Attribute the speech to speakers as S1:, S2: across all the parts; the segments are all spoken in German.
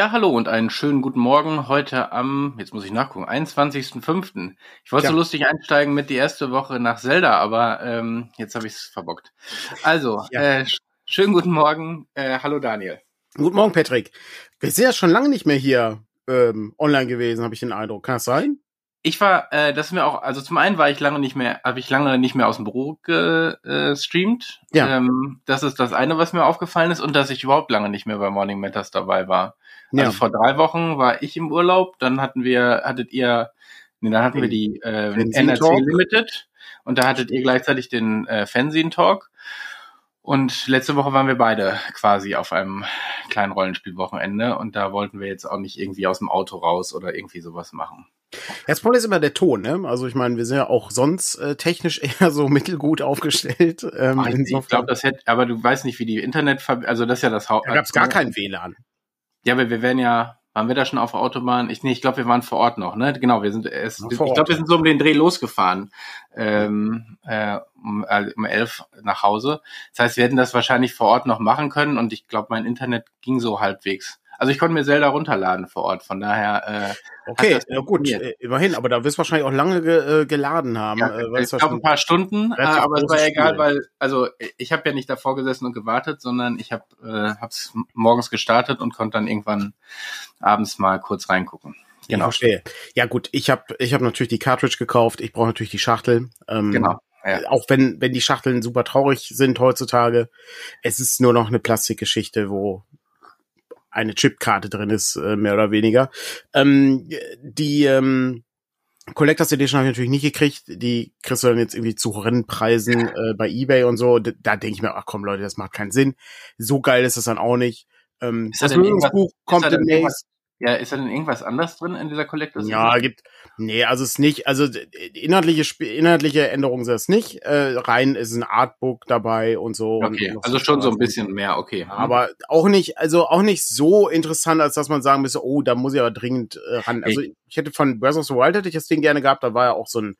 S1: Ja, hallo und einen schönen guten Morgen heute am, jetzt muss ich nachgucken, 21.05. Ich wollte ja. so lustig einsteigen mit die erste Woche nach Zelda, aber ähm, jetzt habe ich es verbockt. Also, ja. äh, schönen guten Morgen. Äh, hallo Daniel.
S2: Guten Morgen, Patrick. Wir sind ja schon lange nicht mehr hier ähm, online gewesen, habe ich den Eindruck. Kann das sein?
S1: Ich war, äh, das ist mir auch, also zum einen war ich lange nicht mehr, habe ich lange nicht mehr aus dem Büro gestreamt. Ja. Ähm, das ist das eine, was mir aufgefallen ist und dass ich überhaupt lange nicht mehr bei Morning Matters dabei war. Ja. Also vor drei Wochen war ich im Urlaub, dann hatten wir, hattet ihr, nee, dann hatten wir die äh, NRC Limited und da hattet ihr gleichzeitig den äh, Fernsehen Talk. Und letzte Woche waren wir beide quasi auf einem kleinen Rollenspielwochenende und da wollten wir jetzt auch nicht irgendwie aus dem Auto raus oder irgendwie sowas machen.
S2: Das Problem ist immer der Ton, ne? Also ich meine, wir sind ja auch sonst äh, technisch eher so mittelgut aufgestellt.
S1: Ähm, Ach, ich glaube, das hätte, aber du weißt nicht, wie die Internet, also das ist ja das
S2: Haupt. Da gab es gar kein WLAN.
S1: Ja, aber wir werden ja, waren wir da schon auf der Autobahn? Ich, nee, ich glaube, wir waren vor Ort noch, ne? Genau, wir sind erst, ich glaube, wir sind so um den Dreh losgefahren, ähm, äh, um, äh, um elf nach Hause. Das heißt, wir hätten das wahrscheinlich vor Ort noch machen können und ich glaube, mein Internet ging so halbwegs. Also ich konnte mir Zelda runterladen vor Ort, von daher.
S2: Äh, okay, ja gut, äh, immerhin, aber da wirst du wahrscheinlich auch lange ge, äh, geladen haben. Ja,
S1: äh, ich glaube ein paar Stunden, äh, aber es war ja egal, weil also ich habe ja nicht davor gesessen und gewartet, sondern ich habe äh, hab's morgens gestartet und konnte dann irgendwann abends mal kurz reingucken.
S2: Genau. Ich verstehe. Ja gut, ich habe ich hab natürlich die Cartridge gekauft, ich brauche natürlich die Schachtel. Ähm, genau. Ja. Auch wenn, wenn die Schachteln super traurig sind heutzutage, es ist nur noch eine Plastikgeschichte, wo eine Chipkarte drin ist, äh, mehr oder weniger. Ähm, die ähm, Collectors Edition habe ich natürlich nicht gekriegt. Die kriegst du dann jetzt irgendwie zu Rennpreisen äh, bei Ebay und so. Da, da denke ich mir, ach komm Leute, das macht keinen Sinn. So geil ist es dann auch nicht. Ähm,
S1: das Lösungsbuch kommt demnächst. Ja, ist da denn irgendwas anders drin in dieser Collectors?
S2: Ja, gibt, nee, also es ist nicht, also inhaltliche, inhaltliche Änderungen sind es nicht. Äh, rein ist ein Artbook dabei und so.
S1: Okay, und also schon so ein bisschen mehr, okay.
S2: Mhm. Aber auch nicht, also auch nicht so interessant, als dass man sagen müsste, oh, da muss ich aber dringend äh, ran. Also ich, ich hätte von Breath of the Wild hätte ich das Ding gerne gehabt, da war ja auch so ein,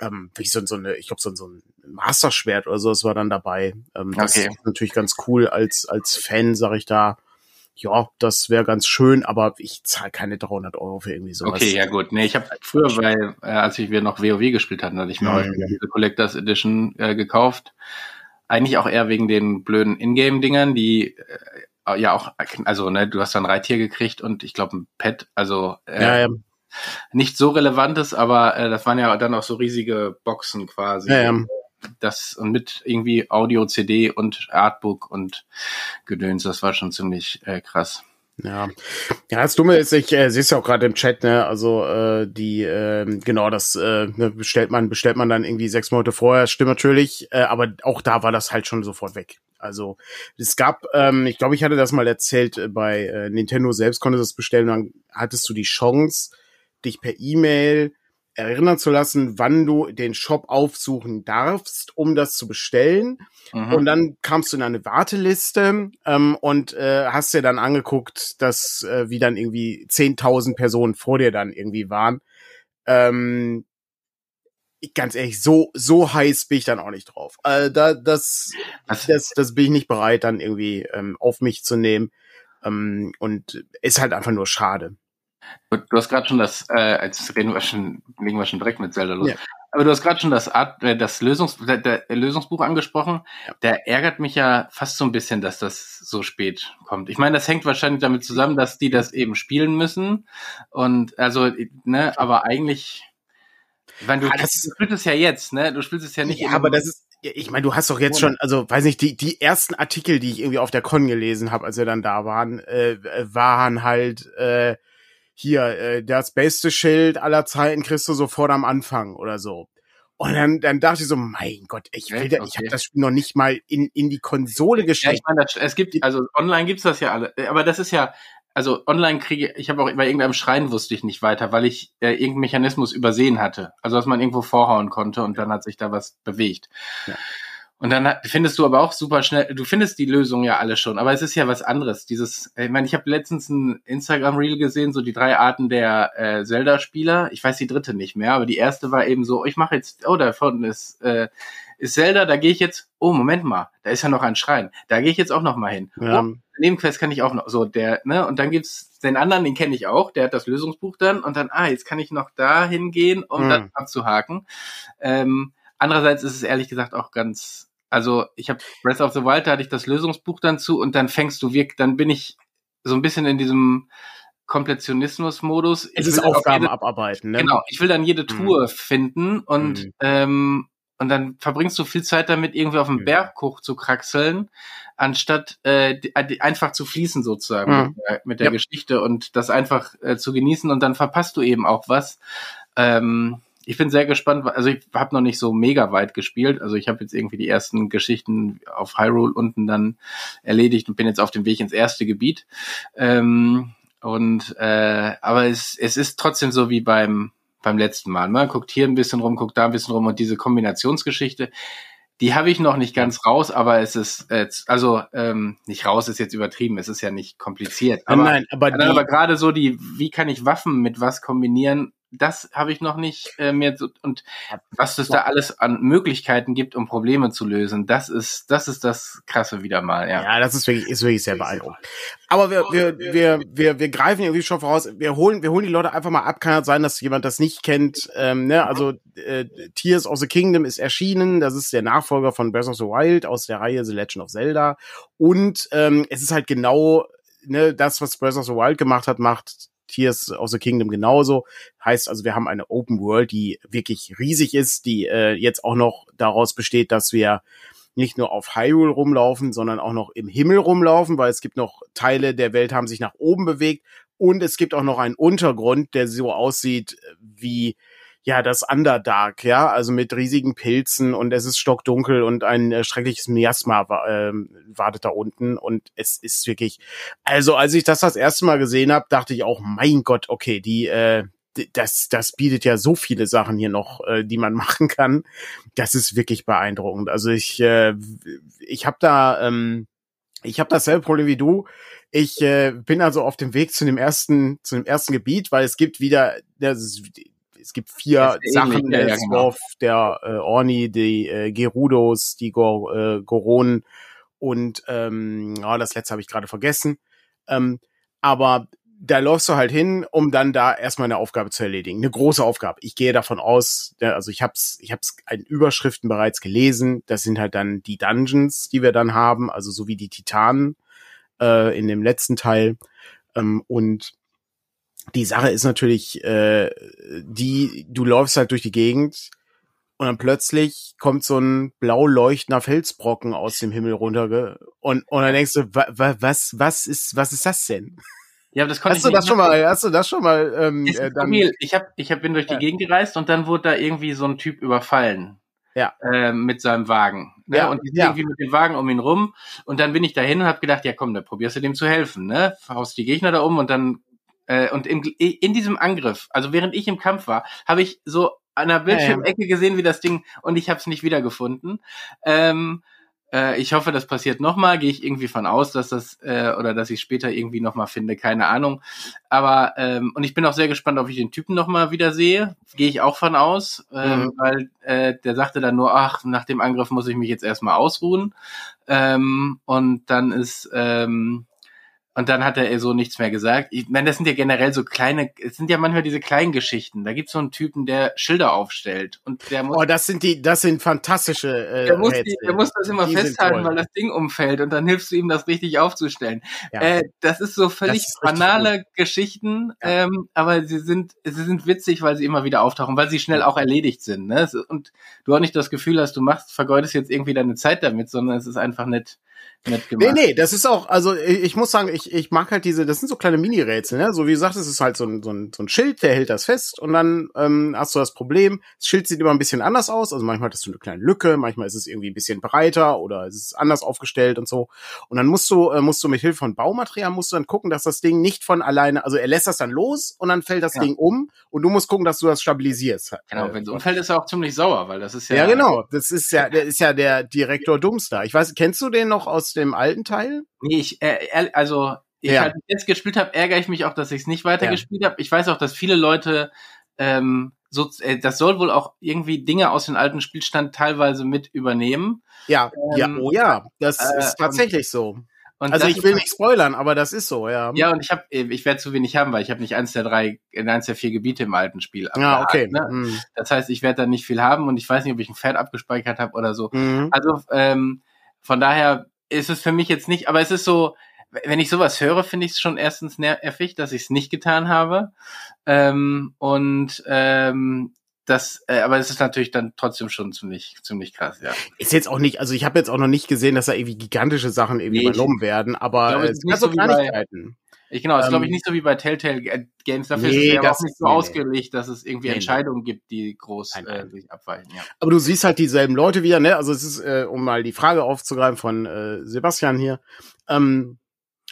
S2: ähm, wie so, so eine, ich glaube, so, so ein Master-Schwert oder so, das war dann dabei. Ähm, das okay. ist natürlich ganz cool als, als Fan, sag ich da ja, das wäre ganz schön, aber ich zahle keine 300 Euro für irgendwie sowas.
S1: Okay, ja gut. Nee, ich habe früher, weil äh, als ich wir noch WoW gespielt hatten, hatte ich mir mhm. häufig diese Collectors Edition äh, gekauft. Eigentlich auch eher wegen den blöden Ingame-Dingern, die äh, ja auch, also ne, du hast dann Reittier gekriegt und ich glaube ein Pet, also äh, ja, ja. nicht so relevantes, aber äh, das waren ja dann auch so riesige Boxen quasi. Ja, ja das mit irgendwie Audio, CD und Artbook und Gedöns, das war schon ziemlich äh, krass.
S2: Ja, ja, das Dumme ist, ich äh, sehe es ja auch gerade im Chat, ne, also äh, die, äh, genau, das äh, ne, bestellt man, bestellt man dann irgendwie sechs Monate vorher, stimmt natürlich, äh, aber auch da war das halt schon sofort weg. Also es gab, ähm, ich glaube, ich hatte das mal erzählt, äh, bei äh, Nintendo selbst konntest du es bestellen, dann hattest du die Chance, dich per E-Mail erinnern zu lassen, wann du den Shop aufsuchen darfst, um das zu bestellen. Mhm. Und dann kamst du in eine Warteliste ähm, und äh, hast dir dann angeguckt, dass äh, wie dann irgendwie 10.000 Personen vor dir dann irgendwie waren. Ähm, ganz ehrlich, so so heiß bin ich dann auch nicht drauf. Äh, da, das, das, das bin ich nicht bereit, dann irgendwie ähm, auf mich zu nehmen. Ähm, und ist halt einfach nur schade.
S1: Du hast gerade schon das, äh, als reden wir schon, legen wir schon direkt mit Zelda los. Ja. Aber du hast gerade schon das Art, äh, das Lösungs, der, der Lösungsbuch angesprochen. Ja. Der ärgert mich ja fast so ein bisschen, dass das so spät kommt. Ich meine, das hängt wahrscheinlich damit zusammen, dass die das eben spielen müssen. Und also, ne, aber eigentlich, ich meine, du, ah, das, du spielst es ja jetzt, ne? Du spielst es ja nicht.
S2: Ja, aber das ist, ich meine, du hast doch jetzt schon, also weiß nicht, die, die ersten Artikel, die ich irgendwie auf der Con gelesen habe, als wir dann da waren, äh, waren halt, äh, hier, äh, das beste Schild aller Zeiten kriegst du sofort am Anfang oder so. Und dann, dann dachte ich so, mein Gott, ich will, okay. ich habe das Spiel noch nicht mal in, in die Konsole geschickt. Ja, ich
S1: meine, es gibt, also online gibt's das ja alle, aber das ist ja, also online kriege ich habe auch bei irgendeinem Schrein wusste ich nicht weiter, weil ich äh, irgendeinen Mechanismus übersehen hatte. Also dass man irgendwo vorhauen konnte und dann hat sich da was bewegt. Ja. Und dann findest du aber auch super schnell, du findest die Lösung ja alle schon, aber es ist ja was anderes. Dieses, ich meine, ich habe letztens ein Instagram-Reel gesehen, so die drei Arten der äh, Zelda-Spieler. Ich weiß die dritte nicht mehr, aber die erste war eben so, ich mache jetzt, oh, da vorne ist, äh, ist Zelda, da gehe ich jetzt, oh, Moment mal, da ist ja noch ein Schrein, da gehe ich jetzt auch noch mal hin. Ja. Oh, Nebenquest kann ich auch noch, so der, ne, und dann gibt's den anderen, den kenne ich auch, der hat das Lösungsbuch dann und dann, ah, jetzt kann ich noch da hingehen, um mhm. das abzuhaken. Ähm, andererseits ist es ehrlich gesagt auch ganz also ich habe Breath of the Wild, da hatte ich das Lösungsbuch dann zu und dann fängst du wirklich, dann bin ich so ein bisschen in diesem Kompletionismus-Modus.
S2: Es ist Aufgaben jede, abarbeiten,
S1: ne? Genau, ich will dann jede. Truhe mhm. finden und mhm. ähm, und dann verbringst du viel Zeit damit, irgendwie auf dem mhm. Berg hoch zu kraxeln, anstatt äh, die, die einfach zu fließen sozusagen mhm. mit der, mit der ja. Geschichte und das einfach äh, zu genießen und dann verpasst du eben auch was. Ähm, ich bin sehr gespannt. Also ich habe noch nicht so mega weit gespielt. Also ich habe jetzt irgendwie die ersten Geschichten auf Hyrule unten dann erledigt und bin jetzt auf dem Weg ins erste Gebiet. Ähm, und äh, aber es, es ist trotzdem so wie beim beim letzten Mal. Man guckt hier ein bisschen rum, guckt da ein bisschen rum und diese Kombinationsgeschichte, die habe ich noch nicht ganz raus, aber es ist äh, also ähm, nicht raus ist jetzt übertrieben, es ist ja nicht kompliziert. Aber,
S2: Nein, aber,
S1: aber gerade so die, wie kann ich Waffen mit was kombinieren, das habe ich noch nicht äh, mehr so, und was es da alles an Möglichkeiten gibt, um Probleme zu lösen, das ist das ist das krasse wieder mal, ja.
S2: Ja, das ist wirklich ist wirklich sehr beeindruckend. Aber wir wir wir wir, wir greifen irgendwie schon voraus, wir holen wir holen die Leute einfach mal ab, kann halt sein, dass jemand das nicht kennt, ähm, ne, also äh, Tears of the Kingdom ist erschienen, das ist der Nachfolger von Breath of the Wild aus der Reihe The Legend of Zelda. Und ähm, es ist halt genau ne, das, was Breath of the Wild gemacht hat, macht Tears of the Kingdom genauso. Heißt also, wir haben eine Open World, die wirklich riesig ist, die äh, jetzt auch noch daraus besteht, dass wir nicht nur auf Hyrule rumlaufen, sondern auch noch im Himmel rumlaufen, weil es gibt noch Teile der Welt haben sich nach oben bewegt und es gibt auch noch einen Untergrund, der so aussieht wie ja, das Underdark, ja, also mit riesigen Pilzen und es ist stockdunkel und ein äh, schreckliches Miasma äh, wartet da unten und es ist wirklich, also als ich das das erste Mal gesehen habe, dachte ich auch, mein Gott, okay, die, äh, das, das bietet ja so viele Sachen hier noch, äh, die man machen kann. Das ist wirklich beeindruckend. Also ich, äh, ich habe da, ähm, ich habe dasselbe Problem wie du. Ich äh, bin also auf dem Weg zu dem ersten, zu dem ersten Gebiet, weil es gibt wieder, das, es gibt vier Sachen, der ja, genau. der äh, Orni, die äh, Gerudos, die Gor, äh, Goronen und ähm, oh, das letzte habe ich gerade vergessen. Ähm, aber da läufst du halt hin, um dann da erstmal eine Aufgabe zu erledigen. Eine große Aufgabe. Ich gehe davon aus, also ich hab's, ich hab's in Überschriften bereits gelesen. Das sind halt dann die Dungeons, die wir dann haben, also so wie die Titanen äh, in dem letzten Teil. Ähm, und die Sache ist natürlich, äh, die, du läufst halt durch die Gegend und dann plötzlich kommt so ein blau leuchtender Felsbrocken aus dem Himmel runter und, und dann denkst du, wa, wa, was, was ist, was ist das denn?
S1: Ja, aber das konnte
S2: hast ich du das schon mal, hast du das schon mal, ähm,
S1: äh, dann, ich hab, ich hab, bin durch die ja. Gegend gereist und dann wurde da irgendwie so ein Typ überfallen.
S2: Ja.
S1: Äh, mit seinem Wagen. Ne? Ja, und die sind ja. irgendwie mit dem Wagen um ihn rum. Und dann bin ich dahin und habe gedacht, ja komm, da probierst du dem zu helfen, ne? Haust die Gegner da um und dann äh, und im, in diesem Angriff, also während ich im Kampf war, habe ich so an der Bildschirmecke gesehen, wie das Ding, und ich habe es nicht wiedergefunden. Ähm, äh, ich hoffe, das passiert nochmal. Gehe ich irgendwie von aus, dass das äh, oder dass ich später irgendwie nochmal finde, keine Ahnung. Aber ähm, und ich bin auch sehr gespannt, ob ich den Typen nochmal wieder sehe. Gehe ich auch von aus, ähm, mhm. weil äh, der sagte dann nur, ach, nach dem Angriff muss ich mich jetzt erstmal ausruhen. Ähm, und dann ist ähm, und dann hat er so nichts mehr gesagt. Ich meine, das sind ja generell so kleine, es sind ja manchmal diese kleinen Geschichten. Da gibt's so einen Typen, der Schilder aufstellt und der muss.
S2: Oh, das sind die, das sind fantastische. Äh,
S1: der, muss die, der muss das immer die festhalten, weil das Ding umfällt und dann hilfst du ihm, das richtig aufzustellen. Ja. Äh, das ist so völlig ist banale Geschichten, ja. ähm, aber sie sind, sie sind witzig, weil sie immer wieder auftauchen, weil sie schnell auch erledigt sind. Ne? Und du auch nicht das Gefühl hast, du machst, vergeudest jetzt irgendwie deine Zeit damit, sondern es ist einfach nett
S2: mitgemacht. Nee, nee, das ist auch, also ich, muss sagen, ich, ich mag halt diese, das sind so kleine Mini-Rätsel, ne? So wie du sagst, es ist halt so ein, so, ein, so ein Schild, der hält das fest und dann ähm, hast du das Problem, das Schild sieht immer ein bisschen anders aus, also manchmal hast du eine kleine Lücke, manchmal ist es irgendwie ein bisschen breiter oder es ist anders aufgestellt und so. Und dann musst du, äh, musst du mit Hilfe von Baumaterial musst du dann gucken, dass das Ding nicht von alleine, also er lässt das dann los und dann fällt das ja. Ding um und du musst gucken, dass du das stabilisierst.
S1: Genau, wenn es umfällt, ist er auch ziemlich sauer, weil das ist ja.
S2: Ja, genau. Das ist ja, der ist ja der Direktor Dumpster. Ich weiß, kennst du den noch aus dem alten Teil?
S1: Nee, ich, äh, also ich ja. halt jetzt gespielt habe, ärgere ich mich auch, dass ich es nicht weitergespielt ja. habe. Ich weiß auch, dass viele Leute ähm, so, äh, das soll wohl auch irgendwie Dinge aus dem alten Spielstand teilweise mit übernehmen.
S2: Ja, ähm, ja, oh ja, das äh, ist tatsächlich so. Und also ich will nicht spoilern, aber das ist so, ja.
S1: Ja, und ich habe, ich werde zu wenig haben, weil ich habe nicht eins der drei, eins der vier Gebiete im alten Spiel.
S2: Ja, ah, okay.
S1: Ne? Mhm. Das heißt, ich werde da nicht viel haben und ich weiß nicht, ob ich ein Pferd abgespeichert habe oder so. Mhm. Also ähm, von daher ist es für mich jetzt nicht, aber es ist so, wenn ich sowas höre, finde ich es schon erstens nervig, dass ich es nicht getan habe. Ähm, und ähm, das, äh, aber es ist natürlich dann trotzdem schon ziemlich, ziemlich krass, ja.
S2: Ist jetzt auch nicht, also ich habe jetzt auch noch nicht gesehen, dass da irgendwie gigantische Sachen irgendwie nee, übernommen werden, aber glaube,
S1: es sind so Kleinigkeiten. Ich genau, es ähm, glaube ich nicht so wie bei Telltale Games. Dafür nee, ist es ja auch nicht so nee. ausgelegt, dass es irgendwie nee, Entscheidungen gibt, die groß nein, nein. Äh, sich abweichen. Ja.
S2: Aber du siehst halt dieselben Leute wieder, ne? Also es ist, äh, um mal die Frage aufzugreifen von äh, Sebastian hier. Ähm,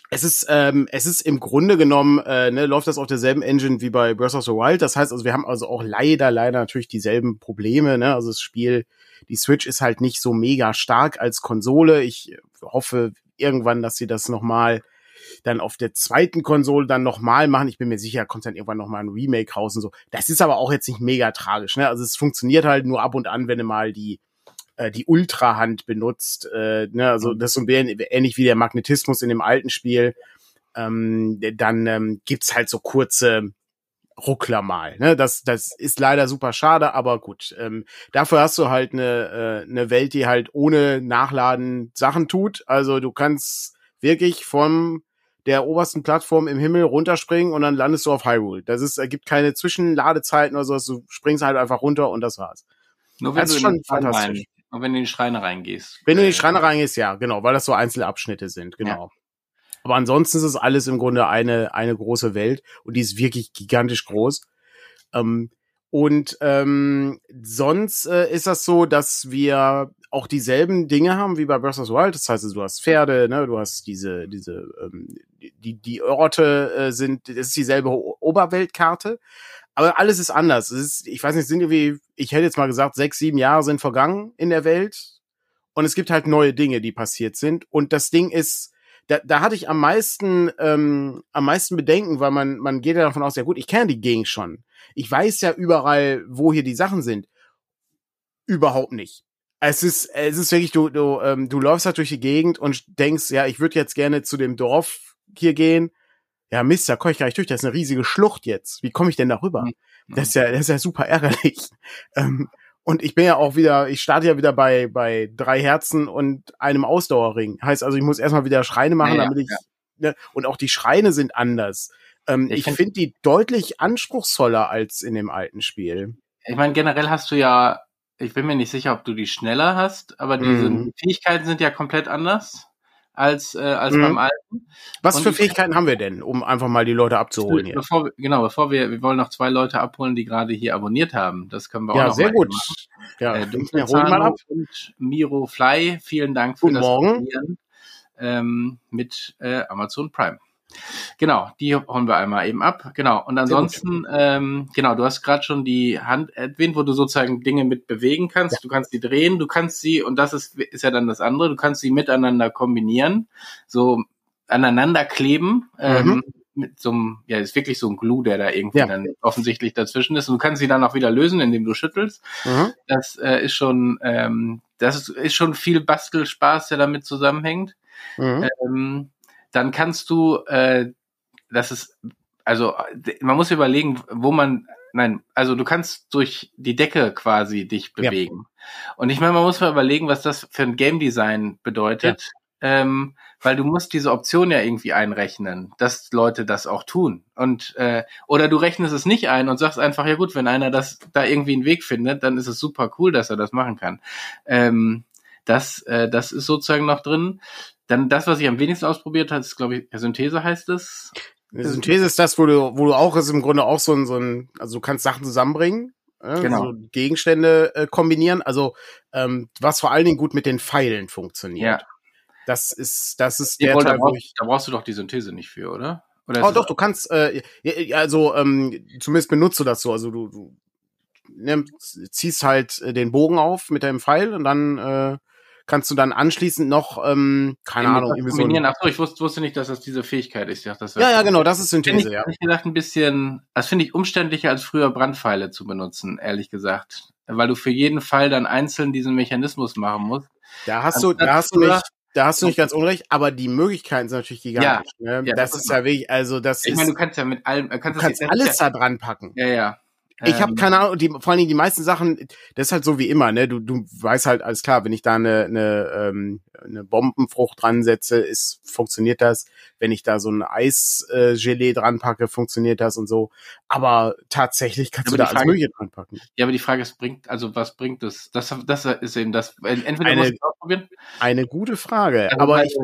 S2: es ist, ähm, es ist im Grunde genommen, äh, ne, läuft das auf derselben Engine wie bei Breath of the Wild. Das heißt also, wir haben also auch leider, leider natürlich dieselben Probleme. Ne? Also das Spiel, die Switch ist halt nicht so mega stark als Konsole. Ich hoffe irgendwann, dass sie das nochmal dann auf der zweiten Konsole dann nochmal machen. Ich bin mir sicher, kommt dann irgendwann nochmal ein Remake raus und so. Das ist aber auch jetzt nicht mega tragisch. Ne? Also es funktioniert halt nur ab und an, wenn du mal die äh, die Ultrahand benutzt. Äh, ne? Also mhm. das ist so ähnlich wie der Magnetismus in dem alten Spiel. Ähm, dann ähm, gibt's halt so kurze Ruckler mal. Ne? Das, das ist leider super schade, aber gut. Ähm, dafür hast du halt eine, äh, eine Welt, die halt ohne Nachladen Sachen tut. Also du kannst wirklich vom der obersten Plattform im Himmel runterspringen und dann landest du auf Hyrule. Das ist, ergibt keine Zwischenladezeiten oder so, du springst halt einfach runter und das war's.
S1: Nur wenn das ist schon fantastisch. Und wenn du in die Schreine reingehst.
S2: Wenn du in die Schreine reingehst, ja, genau, weil das so Einzelabschnitte sind, genau. Ja. Aber ansonsten ist es alles im Grunde eine, eine große Welt und die ist wirklich gigantisch groß. Ähm, und ähm, sonst äh, ist das so, dass wir auch dieselben Dinge haben wie bei Breath of the Wild. Das heißt, du hast Pferde, ne, du hast diese, diese, ähm, die, die Orte äh, sind, das ist dieselbe Oberweltkarte, aber alles ist anders. Es ist, ich weiß nicht, sind irgendwie, ich hätte jetzt mal gesagt, sechs, sieben Jahre sind vergangen in der Welt. Und es gibt halt neue Dinge, die passiert sind. Und das Ding ist, da, da hatte ich am meisten, ähm, am meisten Bedenken, weil man, man geht ja davon aus, ja gut, ich kenne die Gegend schon. Ich weiß ja überall, wo hier die Sachen sind. Überhaupt nicht. Es ist, es ist wirklich, du, du, ähm, du läufst halt durch die Gegend und denkst, ja, ich würde jetzt gerne zu dem Dorf hier gehen ja Mist, da komme ich gar nicht durch, das ist eine riesige Schlucht jetzt. Wie komme ich denn darüber? Mhm. Das ist ja, das ist ja super ärgerlich. Ähm, und ich bin ja auch wieder, ich starte ja wieder bei, bei drei Herzen und einem Ausdauerring. Heißt also, ich muss erstmal wieder Schreine machen, ja, damit ich, ja. ne, und auch die Schreine sind anders. Ähm, ich, ich finde find die deutlich anspruchsvoller als in dem alten Spiel.
S1: Ich meine, generell hast du ja, ich bin mir nicht sicher, ob du die schneller hast, aber diese mhm. Fähigkeiten sind ja komplett anders als, äh, als mhm. beim alten.
S2: Was und für Fähigkeiten haben wir denn, um einfach mal die Leute abzuholen
S1: hier? Bevor, wir, genau, bevor wir, wir wollen noch zwei Leute abholen, die gerade hier abonniert haben. Das können wir auch
S2: ja,
S1: noch
S2: sehr gut.
S1: Machen. Ja, äh, ja hol mal ab. Und Miro Fly, vielen Dank für
S2: Guten
S1: das
S2: Morgen. Abonnieren
S1: ähm, mit äh, Amazon Prime. Genau, die holen wir einmal eben ab. Genau. Und ansonsten, ähm, genau, du hast gerade schon die Hand erwähnt, wo du sozusagen Dinge mit bewegen kannst. Ja. Du kannst sie drehen, du kannst sie, und das ist, ist ja dann das andere, du kannst sie miteinander kombinieren, so aneinander kleben. Ähm, mhm. Ähm, mit so einem, ja, ist wirklich so ein Glue, der da irgendwie ja. dann offensichtlich dazwischen ist. Und du kannst sie dann auch wieder lösen, indem du schüttelst. Mhm. Das äh, ist schon, ähm, das ist schon viel Bastelspaß, der damit zusammenhängt. Mhm. Ähm, dann kannst du, äh, das ist, also man muss überlegen, wo man, nein, also du kannst durch die Decke quasi dich bewegen. Ja. Und ich meine, man muss mal überlegen, was das für ein Game Design bedeutet. Ja. Ähm, weil du musst diese Option ja irgendwie einrechnen, dass Leute das auch tun. Und äh, oder du rechnest es nicht ein und sagst einfach, ja gut, wenn einer das da irgendwie einen Weg findet, dann ist es super cool, dass er das machen kann. Ähm, Das, äh, das ist sozusagen noch drin. Dann das, was ich am wenigsten ausprobiert habe, ist, glaube ich, Synthese heißt es.
S2: Synthese ist das, wo du, wo du auch ist im Grunde auch so ein, so ein, also du kannst Sachen zusammenbringen, äh, genau. so Gegenstände äh, kombinieren. Also ähm, was vor allen Dingen gut mit den Pfeilen funktioniert. Ja. Das ist, das ist
S1: der Teil, da, brauchst, ich, da brauchst du doch die Synthese nicht für, oder? oder
S2: oh, doch, du kannst, äh, also ähm, zumindest benutzt du das so. Also du, du ne, ziehst halt äh, den Bogen auf mit deinem Pfeil und dann äh, kannst du dann anschließend noch, ähm, keine Eben Ahnung,
S1: irgendwie so. Ein, Ach so, ich wusste, wusste nicht, dass das diese Fähigkeit ist.
S2: Ja, das ja, ja, genau, das ist Synthese,
S1: ich,
S2: ja.
S1: Ich gesagt, ein bisschen, das finde ich umständlicher als früher Brandpfeile zu benutzen, ehrlich gesagt. Weil du für jeden Fall dann einzeln diesen Mechanismus machen musst.
S2: Da hast also, du, da hast du nicht, da hast du nicht ganz unrecht, aber die Möglichkeiten sind natürlich gigantisch. Ja, ne? ja das, das, ist ja wirklich, also das
S1: ich
S2: ist.
S1: Ich meine, du kannst ja mit allem,
S2: kannst, du kannst alles da dran packen.
S1: Ja, ja.
S2: Ich habe ähm. keine Ahnung, die, vor allen Dingen die meisten Sachen, das ist halt so wie immer, ne? Du, du weißt halt, alles klar, wenn ich da eine, eine, ähm, eine Bombenfrucht dran setze, ist, funktioniert das. Wenn ich da so ein Eisgelee äh, dran packe, funktioniert das und so. Aber tatsächlich kannst aber du da Frage, alles Mögliche dran packen.
S1: Ja, aber die Frage ist, bringt, also was bringt das? Das, das ist eben das. Entweder
S2: eine, ausprobieren. Eine gute Frage. Also aber ich,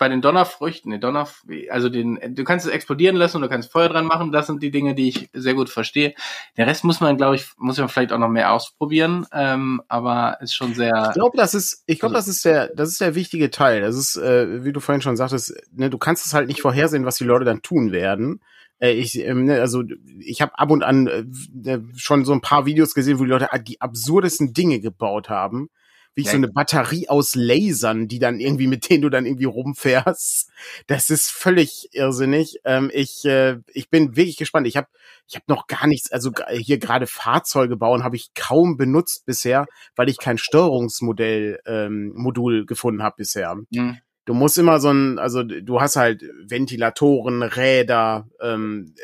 S1: bei den Donnerfrüchten, den Donner, also den, du kannst es explodieren lassen und du kannst Feuer dran machen. Das sind die Dinge, die ich sehr gut verstehe. Der Rest muss man, glaube ich, muss man vielleicht auch noch mehr ausprobieren. Ähm, aber ist schon sehr.
S2: Ich glaube, das ist, ich glaube, das ist der, das ist der wichtige Teil. Das ist, äh, wie du vorhin schon sagtest, ne, du kannst es halt nicht vorhersehen, was die Leute dann tun werden. Äh, ich, ähm, ne, also ich habe ab und an äh, schon so ein paar Videos gesehen, wo die Leute die absurdesten Dinge gebaut haben wie so eine Batterie aus Lasern, die dann irgendwie, mit denen du dann irgendwie rumfährst. Das ist völlig irrsinnig. Ähm, ich, äh, ich bin wirklich gespannt. Ich habe ich hab noch gar nichts, also hier gerade Fahrzeuge bauen habe ich kaum benutzt bisher, weil ich kein Steuerungsmodell ähm, Modul gefunden habe bisher. Mhm. Du musst immer so ein, also du hast halt Ventilatoren, Räder, ähm,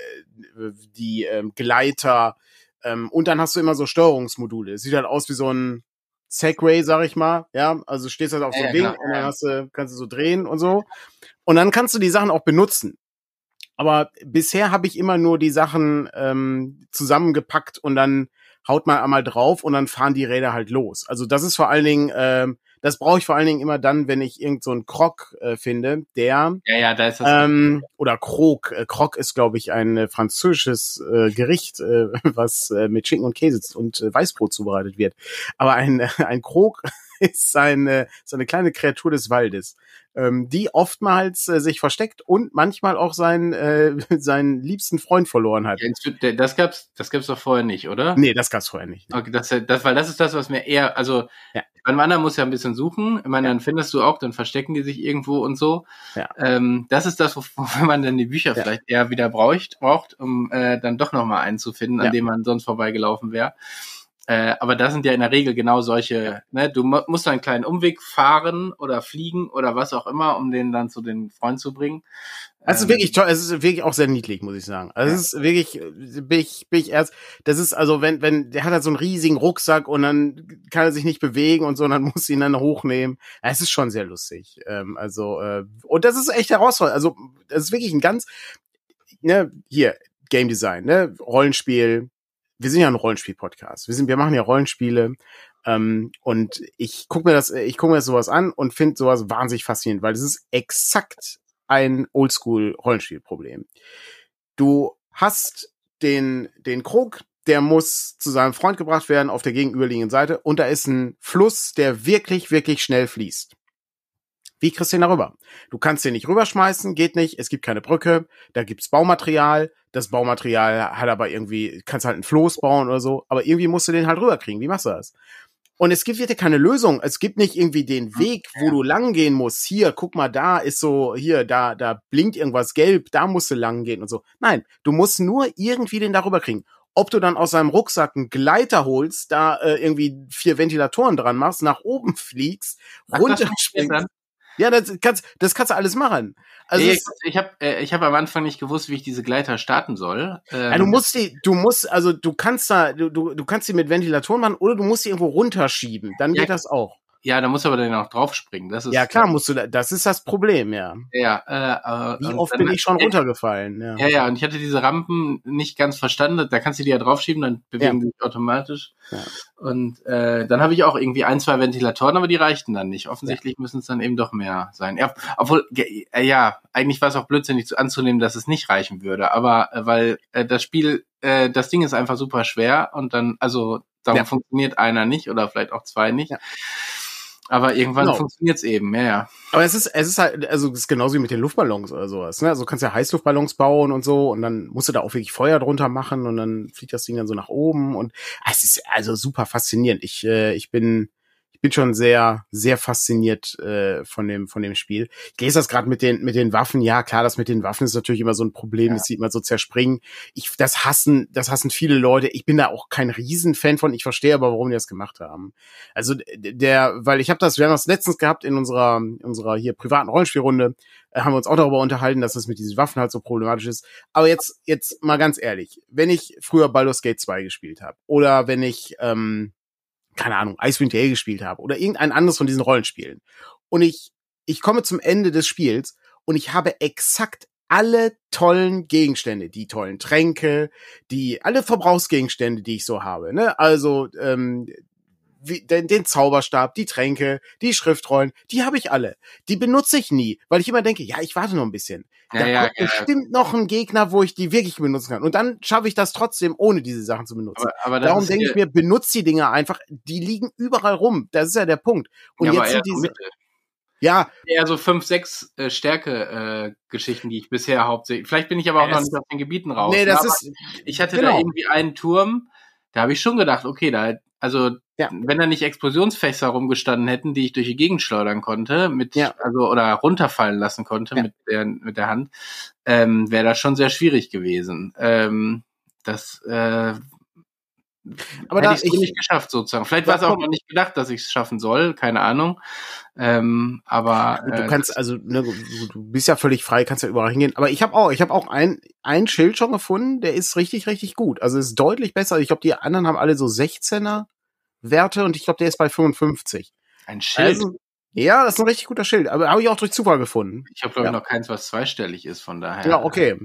S2: äh, die ähm, Gleiter, ähm, und dann hast du immer so Steuerungsmodule. Sieht halt aus wie so ein Segway, sag ich mal, ja, also stehst halt auf so einem ja, Ding klar, und dann hast du, kannst du so drehen und so. Und dann kannst du die Sachen auch benutzen. Aber bisher habe ich immer nur die Sachen ähm, zusammengepackt und dann haut man einmal drauf und dann fahren die Räder halt los. Also das ist vor allen Dingen ähm, das brauche ich vor allen Dingen immer dann, wenn ich irgend so einen Krog äh, finde, der
S1: ja ja da ist das
S2: ähm, oder Krog. Äh, Krog ist glaube ich ein äh, französisches äh, Gericht, äh, was äh, mit Schinken und Käse und äh, Weißbrot zubereitet wird. Aber ein äh, ein Krog ist eine, so eine kleine Kreatur des Waldes, ähm, die oftmals äh, sich versteckt und manchmal auch seinen, äh, seinen liebsten Freund verloren hat.
S1: Das gab's, das gab's doch vorher nicht, oder?
S2: Nee, das gab's vorher nicht.
S1: Okay, das, das, weil das ist das, was mir eher, also ja. beim anderen muss ja ein bisschen suchen. Ich meine, ja. dann findest du auch, dann verstecken die sich irgendwo und so. Ja. Ähm, das ist das, wofür man dann die Bücher ja. vielleicht eher wieder braucht, braucht, um äh, dann doch nochmal einen zu finden, an dem man sonst vorbeigelaufen wäre. Äh, aber das sind ja in der Regel genau solche, ne, du musst einen kleinen Umweg fahren oder fliegen oder was auch immer, um den dann zu den Freunden zu bringen.
S2: Es ist ähm, wirklich toll, es ist wirklich auch sehr niedlich, muss ich sagen. Also es ist wirklich, bin ich, bin ich erst, das ist also, wenn, wenn, der hat halt so einen riesigen Rucksack und dann kann er sich nicht bewegen und so, und dann muss ihn dann hochnehmen. Es ist schon sehr lustig. Ähm, also, äh, und das ist echt herausfordernd. Also, das ist wirklich ein ganz, ne, hier, Game Design, ne, Rollenspiel, wir sind ja ein Rollenspiel-Podcast. Wir sind, wir machen ja Rollenspiele. Ähm, und ich gucke mir das, ich gucke mir das sowas an und finde sowas wahnsinnig faszinierend, weil es ist exakt ein Oldschool-Rollenspielproblem. Du hast den, den Krog, der muss zu seinem Freund gebracht werden auf der gegenüberliegenden Seite und da ist ein Fluss, der wirklich, wirklich schnell fließt. Wie kriegst du den da rüber? Du kannst den nicht rüberschmeißen, geht nicht, es gibt keine Brücke, da gibt's Baumaterial, das Baumaterial hat aber irgendwie, kannst halt einen Floß bauen oder so, aber irgendwie musst du den halt rüberkriegen. Wie machst du das? Und es gibt wirklich keine Lösung. Es gibt nicht irgendwie den Weg, wo du lang gehen musst. Hier, guck mal, da ist so, hier, da, da blinkt irgendwas gelb, da musst du lang gehen und so. Nein, du musst nur irgendwie den darüber kriegen. Ob du dann aus seinem Rucksack einen Gleiter holst, da äh, irgendwie vier Ventilatoren dran machst, nach oben fliegst, runterspringst. Ja, das kannst, das kannst du alles machen.
S1: Also nee, ich habe äh, ich hab am Anfang nicht gewusst, wie ich diese Gleiter starten soll.
S2: Ähm, ja, du musst die, du musst, also du kannst da, du, du, du kannst die mit Ventilatoren machen oder du musst die irgendwo runterschieben. Dann ja, geht das auch.
S1: Ja, da musst du aber dann auch draufspringen. Das ist,
S2: ja, klar, musst du, da, das ist das Problem, ja.
S1: Ja, äh,
S2: äh Wie oft bin ich schon runtergefallen, ja.
S1: Ja, ja, und ich hatte diese Rampen nicht ganz verstanden. Da kannst du die ja draufschieben, dann bewegen ja. sich automatisch. Ja. Und äh, dann habe ich auch irgendwie ein, zwei Ventilatoren, aber die reichten dann nicht. Offensichtlich ja. müssen es dann eben doch mehr sein. Ja, obwohl, äh, ja, eigentlich war es auch blödsinnig zu anzunehmen, dass es nicht reichen würde. Aber äh, weil äh, das Spiel, äh, das Ding ist einfach super schwer und dann, also darum ja. funktioniert einer nicht oder vielleicht auch zwei nicht. Ja. Aber irgendwann genau. funktioniert's eben, ja, ja.
S2: Aber es ist, es ist halt, also es ist genauso wie mit den Luftballons oder sowas. Ne? Also du kannst ja Heißluftballons bauen und so und dann musst du da auch wirklich Feuer drunter machen und dann fliegt das Ding dann so nach oben und ah, es ist also super faszinierend. Ich, äh, ich bin ich bin schon sehr, sehr fasziniert äh, von dem, von dem Spiel. Ich lese das gerade mit den, mit den Waffen. Ja, klar, das mit den Waffen ist natürlich immer so ein Problem. Ja. Das sieht man so zerspringen. Ich, das hassen, das hassen viele Leute. Ich bin da auch kein Riesenfan von. Ich verstehe aber, warum die das gemacht haben. Also der, weil ich habe das, wir haben das letztens gehabt in unserer, unserer hier privaten Rollenspielrunde, äh, haben wir uns auch darüber unterhalten, dass das mit diesen Waffen halt so problematisch ist. Aber jetzt, jetzt mal ganz ehrlich, wenn ich früher Baldur's Gate 2 gespielt habe oder wenn ich ähm, keine Ahnung, Icewind Dale gespielt habe oder irgendein anderes von diesen Rollenspielen. Und ich, ich komme zum Ende des Spiels und ich habe exakt alle tollen Gegenstände, die tollen Tränke, die alle Verbrauchsgegenstände, die ich so habe. Ne? Also ähm, wie, den, den Zauberstab, die Tränke, die Schriftrollen, die habe ich alle. Die benutze ich nie, weil ich immer denke, ja, ich warte noch ein bisschen. Ja, da ja, kommt ja. bestimmt noch ein Gegner, wo ich die wirklich benutzen kann. Und dann schaffe ich das trotzdem, ohne diese Sachen zu benutzen. Aber, aber Darum denke ich mir, benutze die Dinger einfach. Die liegen überall rum. Das ist ja der Punkt. Und ja, jetzt sind diese.
S1: Ja. Eher so fünf, sechs äh, Stärke-Geschichten, äh, die ich bisher hauptsächlich. Vielleicht bin ich aber auch noch nicht auf den Gebieten raus.
S2: Nee, das ist.
S1: Ich hatte genau. da irgendwie einen Turm, da habe ich schon gedacht, okay, da also ja. wenn da nicht Explosionsfässer rumgestanden hätten, die ich durch die Gegend schleudern konnte, mit ja. also oder runterfallen lassen konnte ja. mit der mit der Hand, ähm, wäre das schon sehr schwierig gewesen. Ähm, das äh, aber da ich es nicht geschafft sozusagen. Vielleicht war es auch noch nicht gedacht, dass ich es schaffen soll, keine Ahnung. Ähm, aber
S2: äh, du kannst also ne, du, du bist ja völlig frei, kannst ja überall hingehen. Aber ich habe auch, ich habe auch ein ein Schild schon gefunden, der ist richtig richtig gut. Also ist deutlich besser. Ich glaube, die anderen haben alle so 16er Werte und ich glaube, der ist bei 55.
S1: Ein Schild. Also,
S2: ja, das ist ein richtig guter Schild. Aber habe ich auch durch Zufall gefunden.
S1: Ich habe glaube ich ja. noch keins, was zweistellig ist. Von daher.
S2: Ja, okay.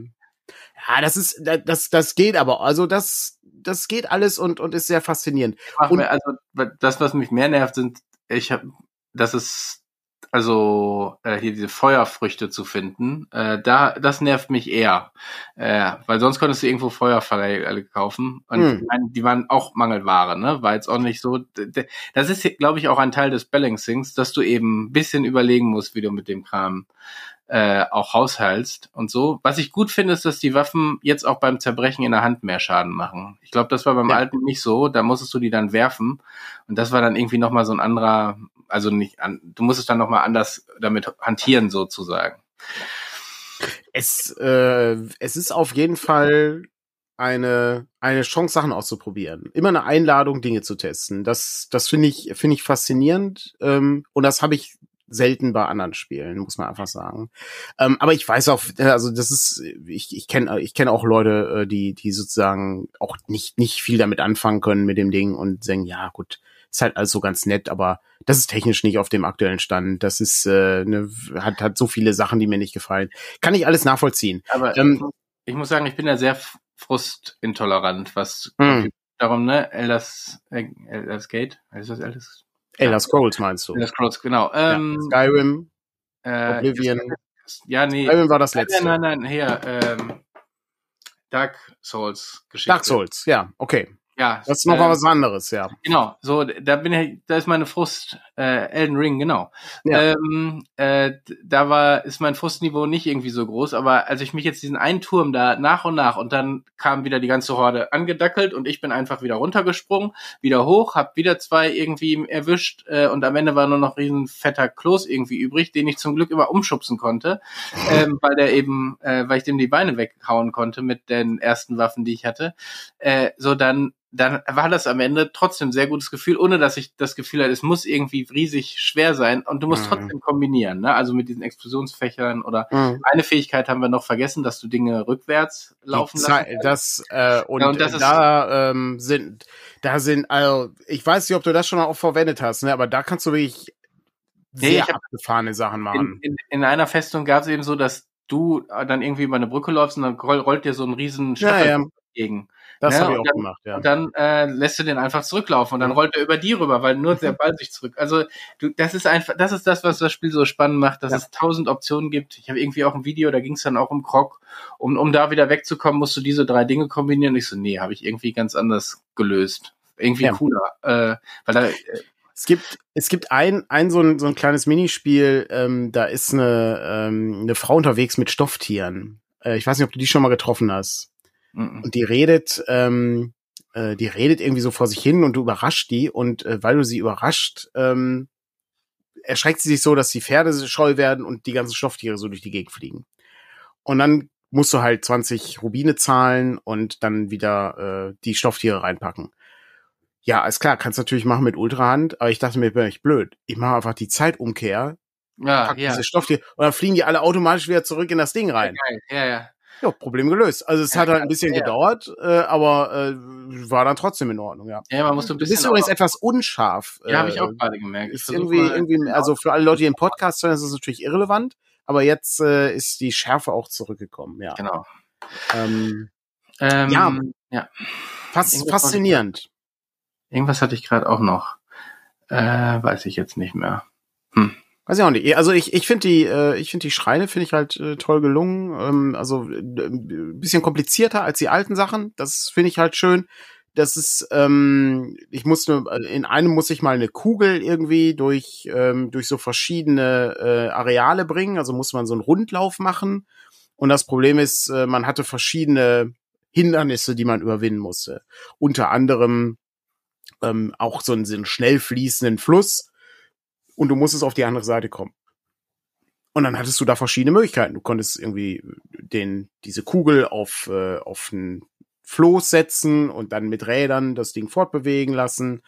S2: Ja, das ist, das, das geht aber. Also das, das geht alles und, und ist sehr faszinierend.
S1: Und, mir, also das, was mich mehr nervt, sind, ich habe, das ist also äh, hier diese Feuerfrüchte zu finden, äh, da das nervt mich eher, äh, weil sonst konntest du irgendwo Feuerfall kaufen und hm. die, die waren auch Mangelware, ne? War jetzt auch nicht so. Das ist, glaube ich, auch ein Teil des Balancings, dass du eben ein bisschen überlegen musst, wie du mit dem Kram äh, auch haushaltst und so. Was ich gut finde, ist, dass die Waffen jetzt auch beim Zerbrechen in der Hand mehr Schaden machen. Ich glaube, das war beim ja. alten nicht so. Da musstest du die dann werfen und das war dann irgendwie noch mal so ein anderer, also nicht, an, du musstest dann noch mal anders damit hantieren sozusagen.
S2: Es, äh, es ist auf jeden Fall eine, eine Chance, Sachen auszuprobieren. Immer eine Einladung, Dinge zu testen. Das, das finde ich, finde ich faszinierend. Ähm, und das habe ich selten bei anderen Spielen, muss man einfach sagen. Ähm, aber ich weiß auch, also das ist, ich, ich kenne ich kenne auch Leute, äh, die, die sozusagen auch nicht, nicht viel damit anfangen können mit dem Ding und sagen, ja gut, ist halt alles so ganz nett, aber das ist technisch nicht auf dem aktuellen Stand. Das ist, äh, ne, hat, hat so viele Sachen, die mir nicht gefallen. Kann ich alles nachvollziehen.
S1: Aber ähm, ich muss sagen, ich bin ja sehr frustintolerant, was hm. darum, ne, Elders, äh, Elders Gate, ist das Elders
S2: Elder Scrolls meinst du?
S1: Elder Scrolls, genau. Ähm,
S2: ja, Skyrim, äh, Oblivion.
S1: Ja, nee.
S2: Skyrim war das letzte.
S1: Nein, nein, nein, hier, ähm, Dark Souls Geschichte.
S2: Dark Souls, ja, okay. Ja. Das ist noch äh, was anderes, ja.
S1: Genau, so, da bin ich, da ist meine Frust, äh, Elden Ring, genau. Ja. Ähm, äh, da war, ist mein Frustniveau nicht irgendwie so groß, aber als ich mich jetzt diesen einen Turm da nach und nach und dann kam wieder die ganze Horde angedackelt und ich bin einfach wieder runtergesprungen, wieder hoch, hab wieder zwei irgendwie erwischt äh, und am Ende war nur noch riesen fetter Kloß irgendwie übrig, den ich zum Glück immer umschubsen konnte, ähm, weil der eben, äh, weil ich dem die Beine weghauen konnte mit den ersten Waffen, die ich hatte. Äh, so dann dann war das am Ende trotzdem ein sehr gutes Gefühl, ohne dass ich das Gefühl hatte, es muss irgendwie riesig schwer sein und du musst mhm. trotzdem kombinieren, ne? Also mit diesen Explosionsfächern oder mhm. eine Fähigkeit haben wir noch vergessen, dass du Dinge rückwärts laufen
S2: lässt. Das äh, und, ja, und das da ähm, sind da sind also ich weiß nicht, ob du das schon auch verwendet hast, ne? Aber da kannst du wirklich sehr nee, abgefahrene Sachen machen.
S1: In, in, in einer Festung gab es eben so, dass du dann irgendwie über eine Brücke läufst und dann rollt dir so ein riesen
S2: Stachel ja, ja.
S1: entgegen.
S2: Das ne? habe ich auch dann, gemacht, ja.
S1: Und dann äh, lässt du den einfach zurücklaufen und dann rollt er über die rüber, weil nur der Ball sich zurück. Also du, das ist einfach, das ist das, was das Spiel so spannend macht, dass ja. es tausend Optionen gibt. Ich habe irgendwie auch ein Video, da ging es dann auch um Krog. Um, um da wieder wegzukommen, musst du diese drei Dinge kombinieren. Und ich so, nee, habe ich irgendwie ganz anders gelöst. Irgendwie ja. cooler. Äh, weil da, äh,
S2: es gibt, es gibt ein, ein so ein, so ein kleines Minispiel, ähm, da ist eine, ähm, eine Frau unterwegs mit Stofftieren. Äh, ich weiß nicht, ob du die schon mal getroffen hast. Mhm. Und die redet, ähm, äh, die redet irgendwie so vor sich hin und du überrascht die und äh, weil du sie überrascht, ähm, erschreckt sie sich so, dass die Pferde scheu werden und die ganzen Stofftiere so durch die Gegend fliegen. Und dann musst du halt 20 Rubine zahlen und dann wieder äh, die Stofftiere reinpacken. Ja, ist klar, kannst natürlich machen mit Ultrahand, aber ich dachte mir, bin ich blöd. Ich mache einfach die Zeitumkehr,
S1: ja, pack ja.
S2: diese Stofftiere und dann fliegen die alle automatisch wieder zurück in das Ding rein.
S1: Ja, ja, ja.
S2: Ja, Problem gelöst. Also es hat halt ein bisschen ja. gedauert, äh, aber äh, war dann trotzdem in Ordnung, ja.
S1: Ja, man muss so ein bisschen.
S2: Du bist übrigens etwas unscharf.
S1: Ja, äh, habe ich auch gerade gemerkt.
S2: Ist irgendwie, irgendwie, also für alle Leute, die den Podcast hören, ist es natürlich irrelevant, aber jetzt äh, ist die Schärfe auch zurückgekommen, ja.
S1: Genau.
S2: Ähm, ähm, ja, ja. Fas faszinierend.
S1: Irgendwas hatte ich gerade auch noch. Äh, weiß ich jetzt nicht mehr.
S2: Weiß ich auch nicht. Also ich, ich finde die, äh, ich finde die Schreine finde ich halt äh, toll gelungen. Ähm, also äh, bisschen komplizierter als die alten Sachen. Das finde ich halt schön. Das ist, ähm, ich musste, in einem muss ich mal eine Kugel irgendwie durch, ähm, durch so verschiedene äh, Areale bringen. Also muss man so einen Rundlauf machen. Und das Problem ist, äh, man hatte verschiedene Hindernisse, die man überwinden musste. Unter anderem ähm, auch so einen, so einen schnell fließenden Fluss und du musstest auf die andere Seite kommen. Und dann hattest du da verschiedene Möglichkeiten. Du konntest irgendwie den, diese Kugel auf, äh, auf ein Floß setzen und dann mit Rädern das Ding fortbewegen lassen.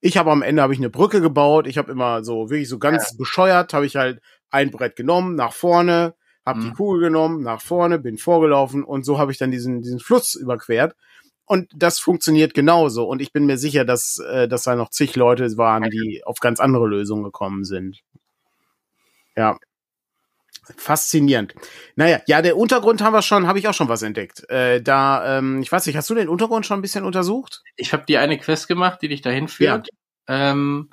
S2: Ich habe am Ende habe ich eine Brücke gebaut. Ich habe immer so wirklich so ganz ja. bescheuert, habe ich halt ein Brett genommen, nach vorne, habe mhm. die Kugel genommen, nach vorne, bin vorgelaufen und so habe ich dann diesen diesen Fluss überquert. Und das funktioniert genauso. Und ich bin mir sicher, dass, äh, dass da noch zig Leute waren, die auf ganz andere Lösungen gekommen sind. Ja. Faszinierend. Naja, ja, der Untergrund haben wir schon, habe ich auch schon was entdeckt. Äh, da, ähm, ich weiß nicht, hast du den Untergrund schon ein bisschen untersucht?
S1: Ich habe die eine Quest gemacht, die dich dahin führt. Ja. Ähm,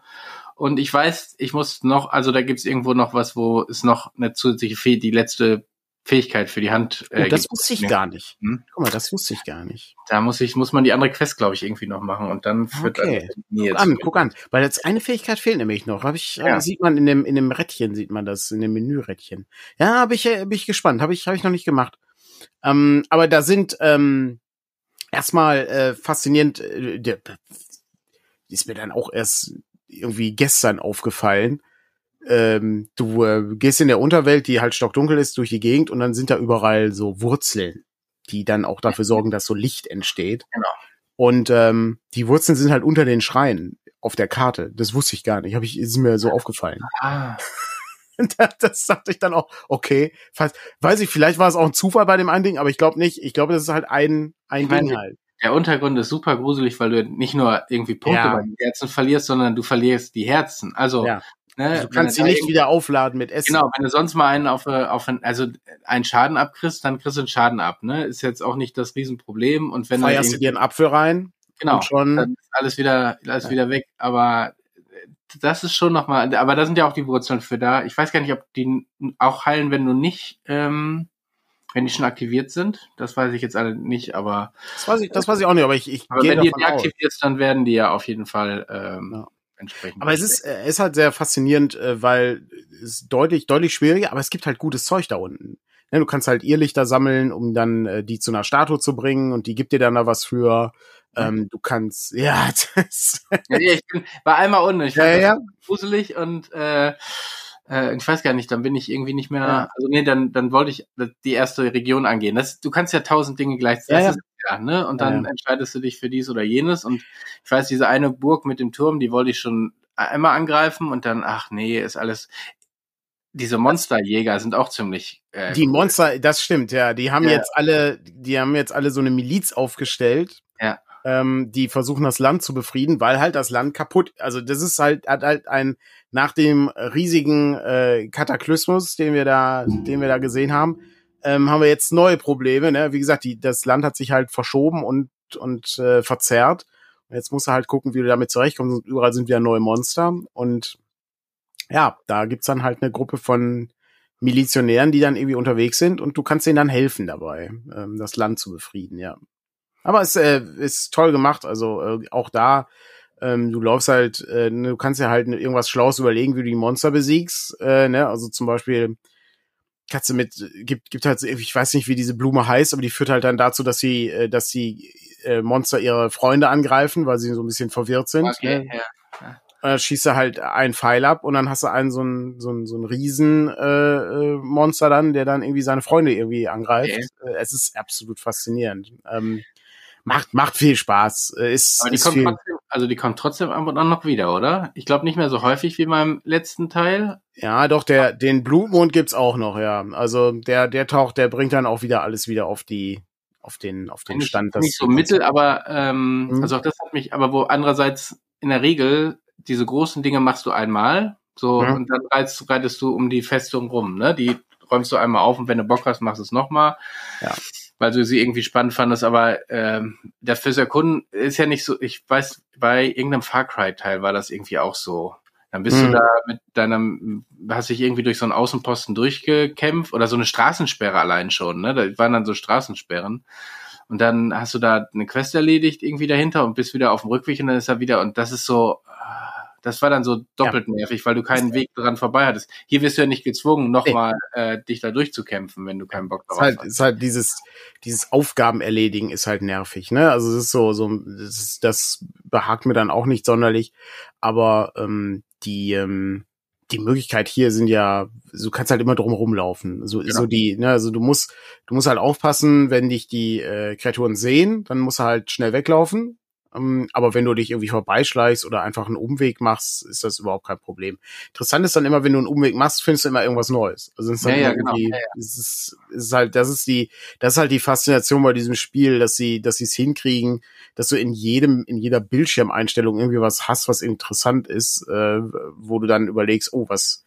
S1: und ich weiß, ich muss noch, also da gibt's irgendwo noch was, wo es noch eine zusätzliche Fee, die letzte Fähigkeit für die Hand.
S2: Äh, oh, das wusste ich gar nicht. Hm? Guck mal, das wusste ich gar nicht.
S1: Da muss ich, muss man die andere Quest, glaube ich, irgendwie noch machen und dann
S2: führt okay. Guck an, guck an, weil jetzt eine Fähigkeit fehlt nämlich noch. Habe ich, ja. äh, sieht man in dem in dem Rädchen sieht man das in dem Menürädchen. Ja, habe ich, äh, bin ich gespannt. Habe ich, habe ich noch nicht gemacht. Ähm, aber da sind ähm, erstmal äh, faszinierend. Äh, der, ist mir dann auch erst irgendwie gestern aufgefallen ähm, du äh, gehst in der Unterwelt, die halt stockdunkel ist, durch die Gegend und dann sind da überall so Wurzeln, die dann auch dafür sorgen, dass so Licht entsteht.
S1: Genau.
S2: Und ähm, die Wurzeln sind halt unter den Schreien auf der Karte. Das wusste ich gar nicht. Hab ich, ist mir so aufgefallen.
S1: Ah.
S2: das dachte ich dann auch, okay, fast, weiß ich, vielleicht war es auch ein Zufall bei dem einen Ding, aber ich glaube nicht. Ich glaube, das ist halt ein, ein Ding halt.
S1: Der Untergrund ist super gruselig, weil du nicht nur irgendwie Punkte ja. bei den Herzen verlierst, sondern du verlierst die Herzen. Also
S2: ja. Ne, also du kannst sie nicht wieder aufladen mit Essen.
S1: Genau, wenn du sonst mal einen auf, äh, auf also einen Schaden abkriegst, dann kriegst du einen Schaden ab. Ne? Ist jetzt auch nicht das Riesenproblem. Und wenn
S2: Feierst du dir einen Apfel rein?
S1: Genau, schon dann ist alles wieder, alles ja. wieder weg. Aber das ist schon nochmal, aber da sind ja auch die Wurzeln für da. Ich weiß gar nicht, ob die auch heilen, wenn du nicht, ähm, wenn die schon aktiviert sind. Das weiß ich jetzt alle nicht, aber.
S2: Das weiß ich, das weiß ich auch nicht, aber ich, ich
S1: aber wenn die deaktivierst, dann werden die ja auf jeden Fall ähm, ja entsprechend.
S2: Aber es ist, äh, ist halt sehr faszinierend, äh, weil es deutlich, deutlich schwieriger, aber es gibt halt gutes Zeug da unten. Ja, du kannst halt Irrlichter sammeln, um dann äh, die zu einer Statue zu bringen und die gibt dir dann da was für. Ähm, du kannst, ja, das
S1: ja, ich bin, war einmal unten. Ich
S2: ja, ja.
S1: gruselig und äh, äh, ich weiß gar nicht, dann bin ich irgendwie nicht mehr, ja. also nee, dann, dann wollte ich die erste Region angehen. Das, du kannst ja tausend Dinge gleichzeitig.
S2: Ja, ja.
S1: Ja, ne? Und dann ja. entscheidest du dich für dies oder jenes. Und ich weiß, diese eine Burg mit dem Turm, die wollte ich schon einmal angreifen und dann, ach nee, ist alles. Diese Monsterjäger sind auch ziemlich.
S2: Äh, die Monster, das stimmt, ja. Die haben ja. jetzt alle, die haben jetzt alle so eine Miliz aufgestellt.
S1: Ja.
S2: Ähm, die versuchen das Land zu befrieden, weil halt das Land kaputt. Also das ist halt hat halt ein nach dem riesigen äh, Kataklysmus, den wir da, den wir da gesehen haben, ähm, haben wir jetzt neue Probleme. Ne? Wie gesagt, die, das Land hat sich halt verschoben und und äh, verzerrt. Und jetzt muss er halt gucken, wie du damit zurechtkommst. Überall sind wieder neue Monster und ja, da gibt's dann halt eine Gruppe von Milizionären, die dann irgendwie unterwegs sind und du kannst denen dann helfen dabei, ähm, das Land zu befrieden, ja. Aber es äh, ist toll gemacht, also äh, auch da, ähm, du läufst halt, äh, du kannst ja halt irgendwas Schlaues überlegen, wie du die Monster besiegst, äh, ne, also zum Beispiel du mit, gibt, gibt halt, ich weiß nicht, wie diese Blume heißt, aber die führt halt dann dazu, dass sie, äh, dass sie äh, Monster ihre Freunde angreifen, weil sie so ein bisschen verwirrt sind. Okay, ne? ja. ja äh, schießt er halt einen Pfeil ab und dann hast du einen so einen so einen, so einen riesen äh, äh, Monster dann, der dann irgendwie seine Freunde irgendwie angreift. Okay. Äh, es ist absolut faszinierend. Ähm, macht macht viel Spaß. Ist,
S1: Aber die
S2: ist
S1: kommt viel also die kommt trotzdem ab und an noch wieder, oder? Ich glaube nicht mehr so häufig wie beim letzten Teil.
S2: Ja, doch der den Blutmond gibt's auch noch, ja. Also der der taucht, der bringt dann auch wieder alles wieder auf die auf den auf den Stand.
S1: Nicht, so mittel, aber ähm, mhm. also auch das hat mich, aber wo andererseits in der Regel diese großen Dinge machst du einmal, so, mhm. und dann reitest, reitest du um die Festung rum, ne? Die räumst du einmal auf und wenn du Bock hast, machst du es nochmal.
S2: Ja.
S1: Weil du sie irgendwie spannend fandest, aber ähm, das fürs Erkunden ist ja nicht so, ich weiß, bei irgendeinem Far Cry-Teil war das irgendwie auch so. Dann bist mhm. du da mit deinem, hast dich irgendwie durch so einen Außenposten durchgekämpft oder so eine Straßensperre allein schon, ne? Da waren dann so Straßensperren. Und dann hast du da eine Quest erledigt irgendwie dahinter und bist wieder auf dem Rückweg und dann ist er wieder, und das ist so, das war dann so doppelt ja. nervig, weil du keinen Weg dran vorbei hattest. Hier wirst du ja nicht gezwungen, nochmal äh, dich da durchzukämpfen, wenn du keinen Bock
S2: drauf halt, hast. Ist halt dieses, dieses Aufgaben erledigen ist halt nervig, ne? Also es ist so, so das, ist, das behagt mir dann auch nicht sonderlich. Aber ähm, die, ähm, die Möglichkeit hier sind ja, du kannst halt immer drum rumlaufen. So, genau. so die, ne, also du musst, du musst halt aufpassen, wenn dich die äh, Kreaturen sehen, dann musst du halt schnell weglaufen. Ähm, aber wenn du dich irgendwie vorbeischleichst oder einfach einen Umweg machst, ist das überhaupt kein Problem. Interessant ist dann immer, wenn du einen Umweg machst, findest du immer irgendwas Neues. Also ist ja, ja, genau. ja. Es ist, es ist halt, das ist die, das ist halt die Faszination bei diesem Spiel, dass sie, dass sie es hinkriegen, dass du in jedem, in jeder Bildschirmeinstellung irgendwie was hast, was interessant ist, äh, wo du dann überlegst, oh, was,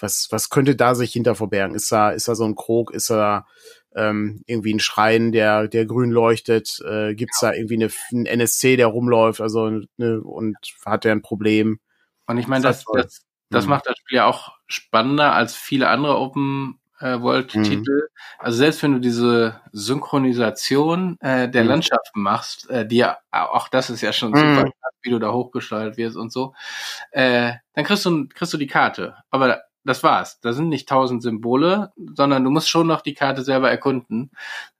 S2: was, was könnte da sich hinter verbergen? Ist da, ist da so ein Krog? Ist da ähm, irgendwie ein Schrein, der, der grün leuchtet? Äh, Gibt es da irgendwie eine, einen NSC, der rumläuft, also ne, und hat der ein Problem?
S1: Und ich meine, das, das, das, das mhm. macht das Spiel ja auch spannender als viele andere Open äh, World-Titel. Mhm. Also selbst wenn du diese Synchronisation äh, der mhm. Landschaften machst, äh, die ja, auch das ist ja schon mhm. super, wie du da hochgestaltet wirst und so, äh, dann kriegst du, kriegst du die Karte. Aber das war's. Da sind nicht tausend Symbole, sondern du musst schon noch die Karte selber erkunden.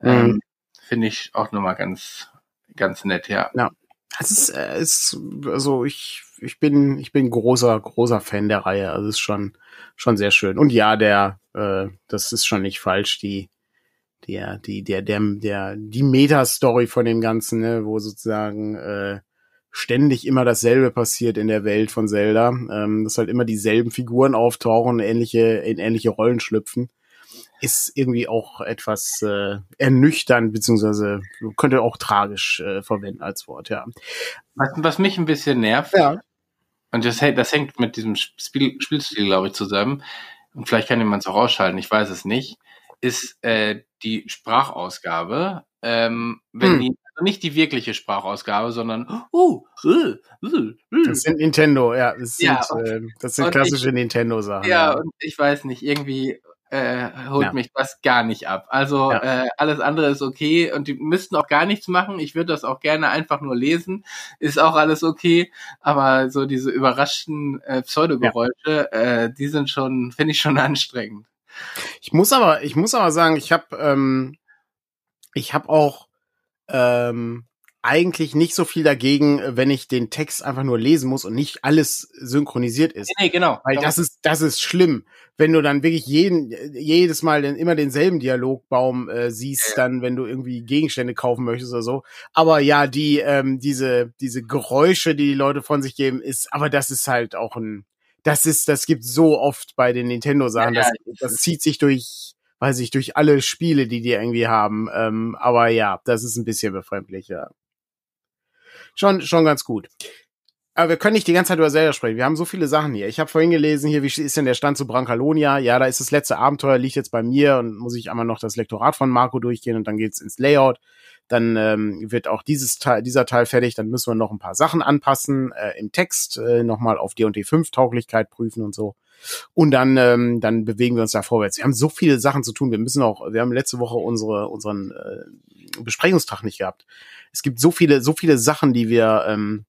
S1: Mhm. Ähm, Finde ich auch nochmal ganz, ganz nett, ja.
S2: Ja. Es ist, äh, ist, also ich, ich bin, ich bin großer, großer Fan der Reihe. Also es ist schon, schon sehr schön. Und ja, der, äh, das ist schon nicht falsch, die, der, die, der, der, der, die Meta-Story von dem Ganzen, ne, wo sozusagen, äh, ständig immer dasselbe passiert in der Welt von Zelda, ähm, dass halt immer dieselben Figuren auftauchen, ähnliche, in ähnliche Rollen schlüpfen, ist irgendwie auch etwas äh, ernüchternd, beziehungsweise könnte auch tragisch äh, verwenden als Wort, ja.
S1: Was, was mich ein bisschen nervt, ja. und das, das hängt mit diesem Spiel, Spielstil, glaube ich, zusammen, und vielleicht kann jemand es auch ausschalten, ich weiß es nicht, ist äh, die Sprachausgabe. Ähm, wenn hm. die nicht die wirkliche Sprachausgabe, sondern oh,
S2: äh, äh, äh. das sind Nintendo, ja, das sind, ja, und, äh, das sind klassische Nintendo-Sachen.
S1: Ja, ja, und ich weiß nicht, irgendwie äh, holt ja. mich das gar nicht ab. Also äh, alles andere ist okay und die müssten auch gar nichts machen. Ich würde das auch gerne einfach nur lesen, ist auch alles okay. Aber so diese überraschten äh, Pseudogeräusche, äh, die sind schon, finde ich schon anstrengend.
S2: Ich muss aber, ich muss aber sagen, ich habe, ähm, ich habe auch ähm, eigentlich nicht so viel dagegen, wenn ich den Text einfach nur lesen muss und nicht alles synchronisiert ist.
S1: Nee, genau.
S2: Weil das ist, das ist schlimm. Wenn du dann wirklich jeden, jedes Mal den, immer denselben Dialogbaum äh, siehst, dann, wenn du irgendwie Gegenstände kaufen möchtest oder so. Aber ja, die, ähm, diese, diese Geräusche, die die Leute von sich geben, ist, aber das ist halt auch ein, das ist, das gibt so oft bei den Nintendo-Sachen. Ja, ja. das, das zieht sich durch, weiß ich, durch alle Spiele, die die irgendwie haben. Ähm, aber ja, das ist ein bisschen befremdlich, ja schon, schon ganz gut. Aber wir können nicht die ganze Zeit über Zelda sprechen. Wir haben so viele Sachen hier. Ich habe vorhin gelesen, hier, wie ist denn der Stand zu Brancalonia? Ja, da ist das letzte Abenteuer, liegt jetzt bei mir und muss ich einmal noch das Lektorat von Marco durchgehen und dann geht's ins Layout. Dann ähm, wird auch dieses Teil, dieser Teil fertig. Dann müssen wir noch ein paar Sachen anpassen äh, im Text, äh, nochmal auf D&D 5 Tauglichkeit prüfen und so. Und dann, ähm, dann bewegen wir uns da vorwärts. Wir haben so viele Sachen zu tun. Wir müssen auch, wir haben letzte Woche unsere, unseren äh, Besprechungstag nicht gehabt es gibt so viele, so viele Sachen, die wir ähm,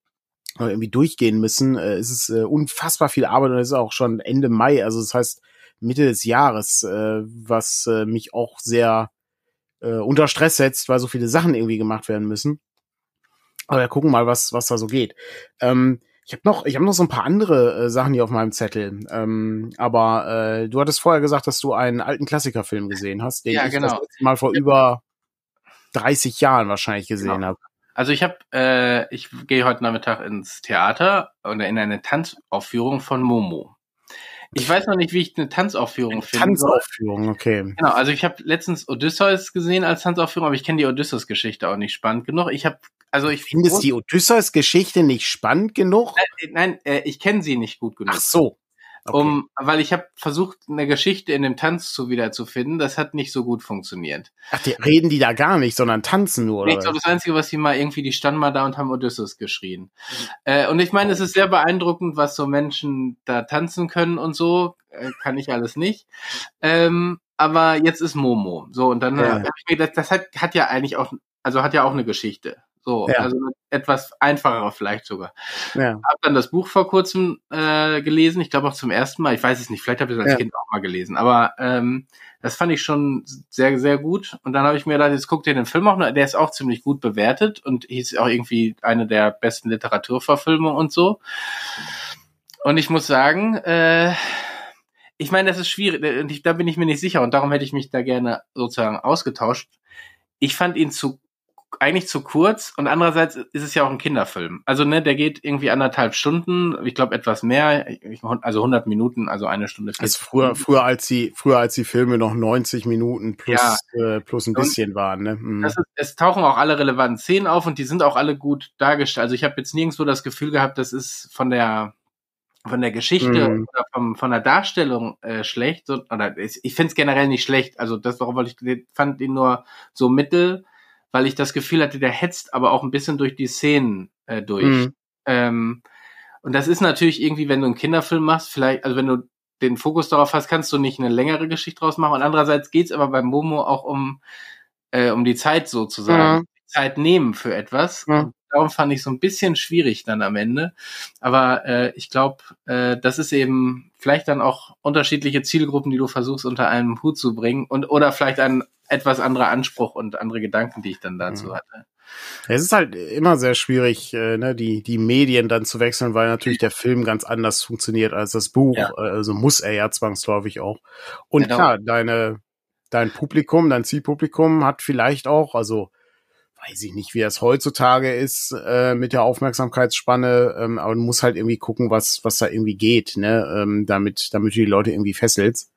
S2: irgendwie durchgehen müssen. Äh, es ist äh, unfassbar viel Arbeit und es ist auch schon Ende Mai, also das heißt Mitte des Jahres, äh, was äh, mich auch sehr äh, unter Stress setzt, weil so viele Sachen irgendwie gemacht werden müssen. Aber wir gucken mal, was was da so geht. Ähm, ich habe noch, ich habe noch so ein paar andere äh, Sachen hier auf meinem Zettel. Ähm, aber äh, du hattest vorher gesagt, dass du einen alten Klassikerfilm gesehen hast, den
S1: ja,
S2: ich
S1: genau.
S2: das letzte Mal vor über 30 Jahren wahrscheinlich gesehen genau. habe.
S1: Also ich habe, äh, ich gehe heute Nachmittag ins Theater oder in eine Tanzaufführung von Momo. Ich weiß noch nicht, wie ich eine Tanzaufführung finde.
S2: Tanzaufführung, okay.
S1: Genau, also ich habe letztens Odysseus gesehen als Tanzaufführung, aber ich kenne die Odysseus-Geschichte auch nicht spannend genug. Ich habe, also ich
S2: findest die Odysseus-Geschichte nicht spannend genug?
S1: Nein, nein äh, ich kenne sie nicht gut genug.
S2: Ach so.
S1: Okay. Um, weil ich habe versucht, eine Geschichte in dem Tanz zu wiederzufinden. Das hat nicht so gut funktioniert.
S2: Ach, die reden die da gar nicht, sondern tanzen nur, oder?
S1: Nee, ich glaube, das Einzige, was sie mal irgendwie, die standen mal da und haben Odysseus geschrien. Mhm. Äh, und ich meine, es ist sehr beeindruckend, was so Menschen da tanzen können und so. Äh, kann ich alles nicht. Ähm, aber jetzt ist Momo. So, und dann ja. äh, ich mir, das, das hat, hat ja eigentlich auch, also hat ja auch eine Geschichte. So, ja. also etwas einfacher vielleicht sogar. Ja. Hab dann das Buch vor kurzem äh, gelesen, ich glaube auch zum ersten Mal. Ich weiß es nicht, vielleicht habe ich es als ja. Kind auch mal gelesen, aber ähm, das fand ich schon sehr, sehr gut. Und dann habe ich mir gedacht, jetzt guck dir den Film auch noch, der ist auch ziemlich gut bewertet und hieß auch irgendwie eine der besten Literaturverfilmungen und so. Und ich muss sagen, äh, ich meine, das ist schwierig, und ich, da bin ich mir nicht sicher und darum hätte ich mich da gerne sozusagen ausgetauscht. Ich fand ihn zu eigentlich zu kurz und andererseits ist es ja auch ein Kinderfilm. Also ne, der geht irgendwie anderthalb Stunden, ich glaube etwas mehr, also 100 Minuten, also eine Stunde.
S2: Also früher, früher als die, früher als die Filme noch 90 Minuten plus ja. äh, plus ein bisschen und waren. Ne? Mhm.
S1: Ist, es tauchen auch alle relevanten Szenen auf und die sind auch alle gut dargestellt. Also ich habe jetzt nirgendwo das Gefühl gehabt, das ist von der von der Geschichte mhm. oder vom, von der Darstellung äh, schlecht. Oder ich, ich finde es generell nicht schlecht. Also das, warum ich fand ihn nur so mittel weil ich das Gefühl hatte, der hetzt aber auch ein bisschen durch die Szenen äh, durch. Mhm. Ähm, und das ist natürlich irgendwie, wenn du einen Kinderfilm machst, vielleicht, also wenn du den Fokus darauf hast, kannst du nicht eine längere Geschichte draus machen. Und andererseits geht's aber beim Momo auch um, äh, um die Zeit sozusagen. Mhm. Zeit nehmen für etwas. Mhm. Darum fand ich so ein bisschen schwierig dann am Ende. Aber äh, ich glaube, äh, das ist eben vielleicht dann auch unterschiedliche Zielgruppen, die du versuchst unter einem Hut zu bringen und oder vielleicht ein etwas anderer Anspruch und andere Gedanken, die ich dann dazu mhm. hatte.
S2: Es ist halt immer sehr schwierig, äh, ne, die, die Medien dann zu wechseln, weil natürlich der Film ganz anders funktioniert als das Buch. Ja. Also muss er ja zwangsläufig auch. Und genau. klar, deine, dein Publikum, dein Zielpublikum hat vielleicht auch, also weiß ich nicht, wie das heutzutage ist äh, mit der Aufmerksamkeitsspanne, ähm, aber du musst halt irgendwie gucken, was, was da irgendwie geht, ne, ähm, damit, damit du die Leute irgendwie fesselst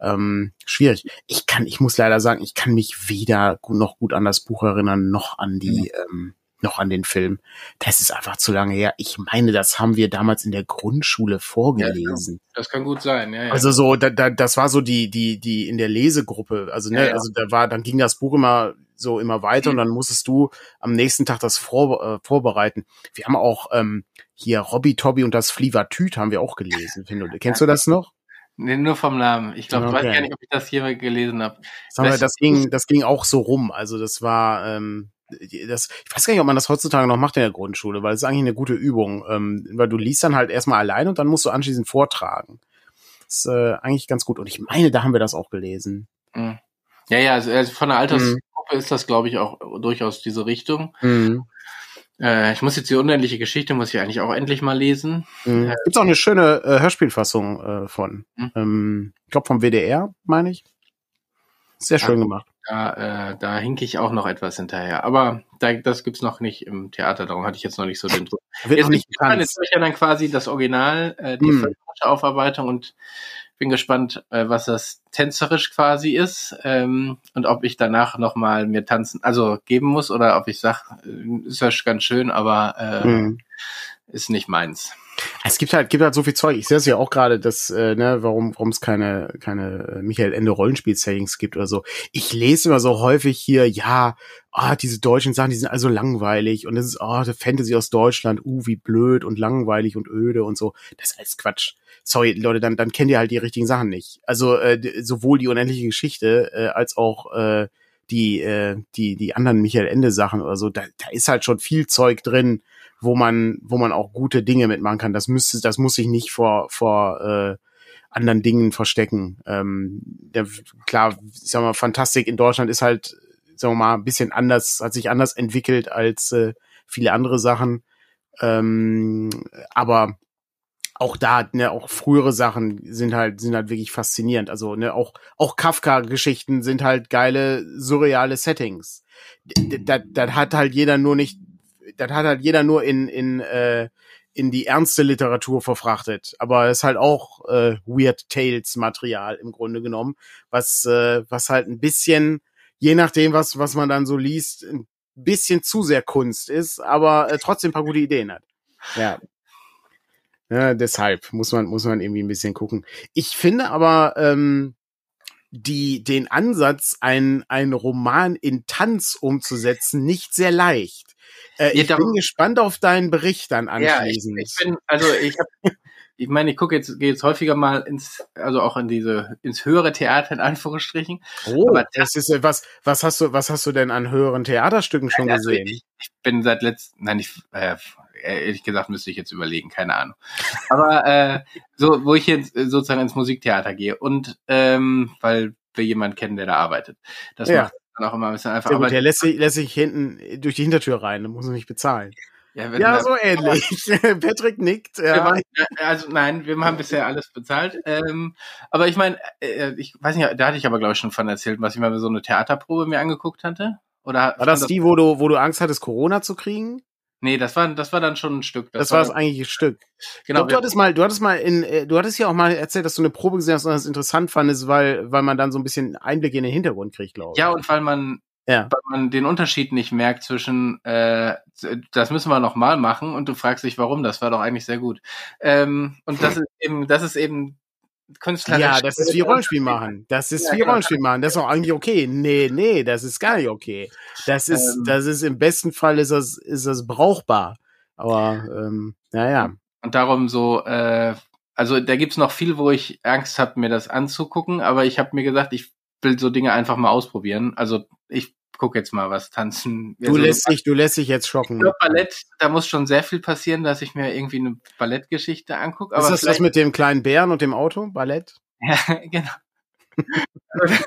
S2: ähm, schwierig. Ich kann, ich muss leider sagen, ich kann mich weder noch gut an das Buch erinnern, noch an die, mhm. ähm, noch an den Film. Das ist einfach zu lange her. Ich meine, das haben wir damals in der Grundschule vorgelesen.
S1: Ja, das kann gut sein, ja, ja.
S2: Also so, da, da, das war so die, die, die in der Lesegruppe. Also, ne, also da war, dann ging das Buch immer so immer weiter mhm. und dann musstest du am nächsten Tag das vor, äh, vorbereiten. Wir haben auch ähm, hier Robby Tobby und das Flievertüt haben wir auch gelesen. Kennst du das noch?
S1: Nee, nur vom Namen. Ich glaube, okay. ich weiß gar nicht, ob ich das hier mal gelesen habe.
S2: Das, das ging, das ging auch so rum. Also das war, ähm, das, ich weiß gar nicht, ob man das heutzutage noch macht in der Grundschule, weil es ist eigentlich eine gute Übung. Ähm, weil du liest dann halt erstmal allein und dann musst du anschließend vortragen. Das ist äh, eigentlich ganz gut. Und ich meine, da haben wir das auch gelesen.
S1: Mhm. Ja, ja, also, also von der Altersgruppe ist das, glaube ich, auch durchaus diese Richtung. Mhm. Äh, ich muss jetzt die unendliche Geschichte, muss ich eigentlich auch endlich mal lesen.
S2: Mhm. Äh, Gibt auch eine schöne äh, Hörspielfassung äh, von. Mhm. Ähm, ich glaube vom WDR, meine ich. Sehr schön ja, gemacht.
S1: Da, äh, da hinke ich auch noch etwas hinterher. Aber da, das gibt's noch nicht im Theater, darum hatte ich jetzt noch nicht so den Druck. Wird jetzt, nicht jetzt habe ich ja dann quasi das Original, äh, die hm. Aufarbeitung und bin gespannt, äh, was das tänzerisch quasi ist ähm, und ob ich danach nochmal mir tanzen, also geben muss oder ob ich sag, äh, ist ja ganz schön, aber äh, hm. ist nicht meins.
S2: Es gibt halt, gibt halt so viel Zeug. Ich sehe es ja auch gerade, dass, äh, ne, warum, warum es keine, keine äh, Michael Ende Rollenspiel-Settings gibt oder so. Ich lese immer so häufig hier, ja, ah, diese deutschen Sachen, die sind also langweilig und das ist, ah, oh, der Fantasy aus Deutschland, uh, wie blöd und langweilig und öde und so. Das ist alles Quatsch. Sorry, Leute, dann, dann kennt ihr halt die richtigen Sachen nicht. Also, äh, sowohl die unendliche Geschichte, äh, als auch, äh, die, äh, die, die anderen Michael Ende Sachen oder so, da, da ist halt schon viel Zeug drin, wo man, wo man auch gute Dinge mitmachen kann. Das müsste, das muss sich nicht vor, vor äh, anderen Dingen verstecken. Ähm, der, klar, ich sag mal, Fantastik in Deutschland ist halt, sagen wir mal, ein bisschen anders, hat sich anders entwickelt als äh, viele andere Sachen. Ähm, aber auch da, ne, auch frühere Sachen sind halt, sind halt wirklich faszinierend. Also, ne, auch, auch Kafka-Geschichten sind halt geile, surreale Settings. Da, da hat halt jeder nur nicht das hat halt jeder nur in, in, äh, in die ernste Literatur verfrachtet. Aber es ist halt auch äh, Weird Tales Material im Grunde genommen, was, äh, was halt ein bisschen, je nachdem, was, was man dann so liest, ein bisschen zu sehr Kunst ist, aber äh, trotzdem ein paar gute Ideen hat. Ja. Ja, deshalb muss man, muss man irgendwie ein bisschen gucken. Ich finde aber, ähm, die, den Ansatz, ein, ein Roman in Tanz umzusetzen, nicht sehr leicht. Äh, ich bin gespannt auf deinen Bericht dann anschließend.
S1: Ja, ich, ich bin, also ich habe, ich meine, ich gucke jetzt, gehe jetzt häufiger mal ins, also auch in diese, ins höhere Theater in Anführungsstrichen.
S2: Oh, Aber das, ist äh, was, was hast du, was hast du denn an höheren Theaterstücken schon also gesehen?
S1: Ich, ich, bin seit letzten, nein, ich, äh, ehrlich gesagt müsste ich jetzt überlegen, keine Ahnung. Aber äh, so, wo ich jetzt sozusagen ins Musiktheater gehe und ähm, weil wir jemanden kennen, der da arbeitet. Das ja. macht dann auch immer ein bisschen einfach.
S2: Ja, gut, der lässt sich, lässt sich hinten durch die Hintertür rein, muss er nicht bezahlen. Ja, ja so ähnlich. Patrick nickt. Ja.
S1: Waren, also nein, wir haben bisher alles bezahlt. Ähm, aber ich meine, äh, ich weiß nicht, da hatte ich aber glaube ich schon von erzählt, was ich mal so eine Theaterprobe mir angeguckt hatte. Oder
S2: war das die, wo du, wo du Angst hattest, Corona zu kriegen?
S1: Nee, das war, das war dann schon ein Stück.
S2: Das, das war das eigentliche Stück. Genau. Glaub, du hattest mal, du hattest mal in, äh, du hattest ja auch mal erzählt, dass du eine Probe gesehen hast und das interessant fandest, weil, weil man dann so ein bisschen Einblick in den Hintergrund kriegt, glaube ich.
S1: Ja, und weil man, ja. weil man den Unterschied nicht merkt zwischen, äh, das müssen wir noch mal machen und du fragst dich, warum, das war doch eigentlich sehr gut. Ähm, und das ist eben, das ist eben
S2: künstlerisch. Ja, das ist wie Rollenspiel machen. Das ist ja, wie. Rollenspiel machen. Das ist auch eigentlich okay. Nee, nee, das ist gar nicht okay. Das ist, ähm, das ist im besten Fall ist das, ist das brauchbar. Aber, ähm, naja.
S1: Und darum so, äh, also da gibt's noch viel, wo ich Angst habe, mir das anzugucken, aber ich habe mir gesagt, ich will so Dinge einfach mal ausprobieren. Also ich guck jetzt mal was tanzen.
S2: Du also, lässt dich, du lässt dich jetzt schocken.
S1: Ballett, da muss schon sehr viel passieren, dass ich mir irgendwie eine Ballettgeschichte angucke.
S2: Ist das das mit dem kleinen Bären und dem Auto? Ballett?
S1: ja, genau.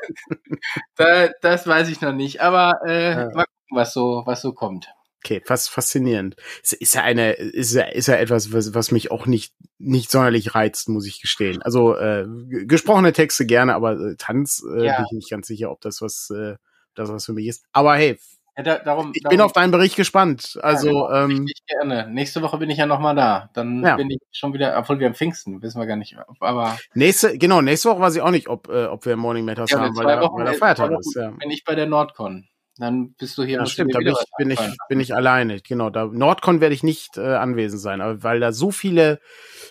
S1: da, das weiß ich noch nicht, aber äh, ja. mal gucken, was so, was so kommt.
S2: Okay, fast faszinierend. Ist, ist ja eine, ist ja, ist ja etwas, was, was mich auch nicht, nicht sonderlich reizt, muss ich gestehen. Also äh, gesprochene Texte gerne, aber äh, Tanz äh, ja. bin ich nicht ganz sicher, ob das was äh, das was für mich ist. Aber hey, ja, da, darum, ich darum, bin auf deinen Bericht gespannt. Also ja, genau. ähm,
S1: gerne. Nächste Woche bin ich ja noch mal da. Dann ja. bin ich schon wieder, obwohl wir am Pfingsten, wissen wir gar nicht. Aber
S2: nächste, genau, nächste Woche weiß ich auch nicht, ob äh, ob wir Morning Matters haben, weil, der, weil der Feiertag ist.
S1: Ja. Bin ich bei der Nordcon. Dann bist du hier.
S2: Ja, stimmt, da bin ich, bin ich, bin ich alleine. Genau, da Nordcon werde ich nicht äh, anwesend sein, aber weil da so viele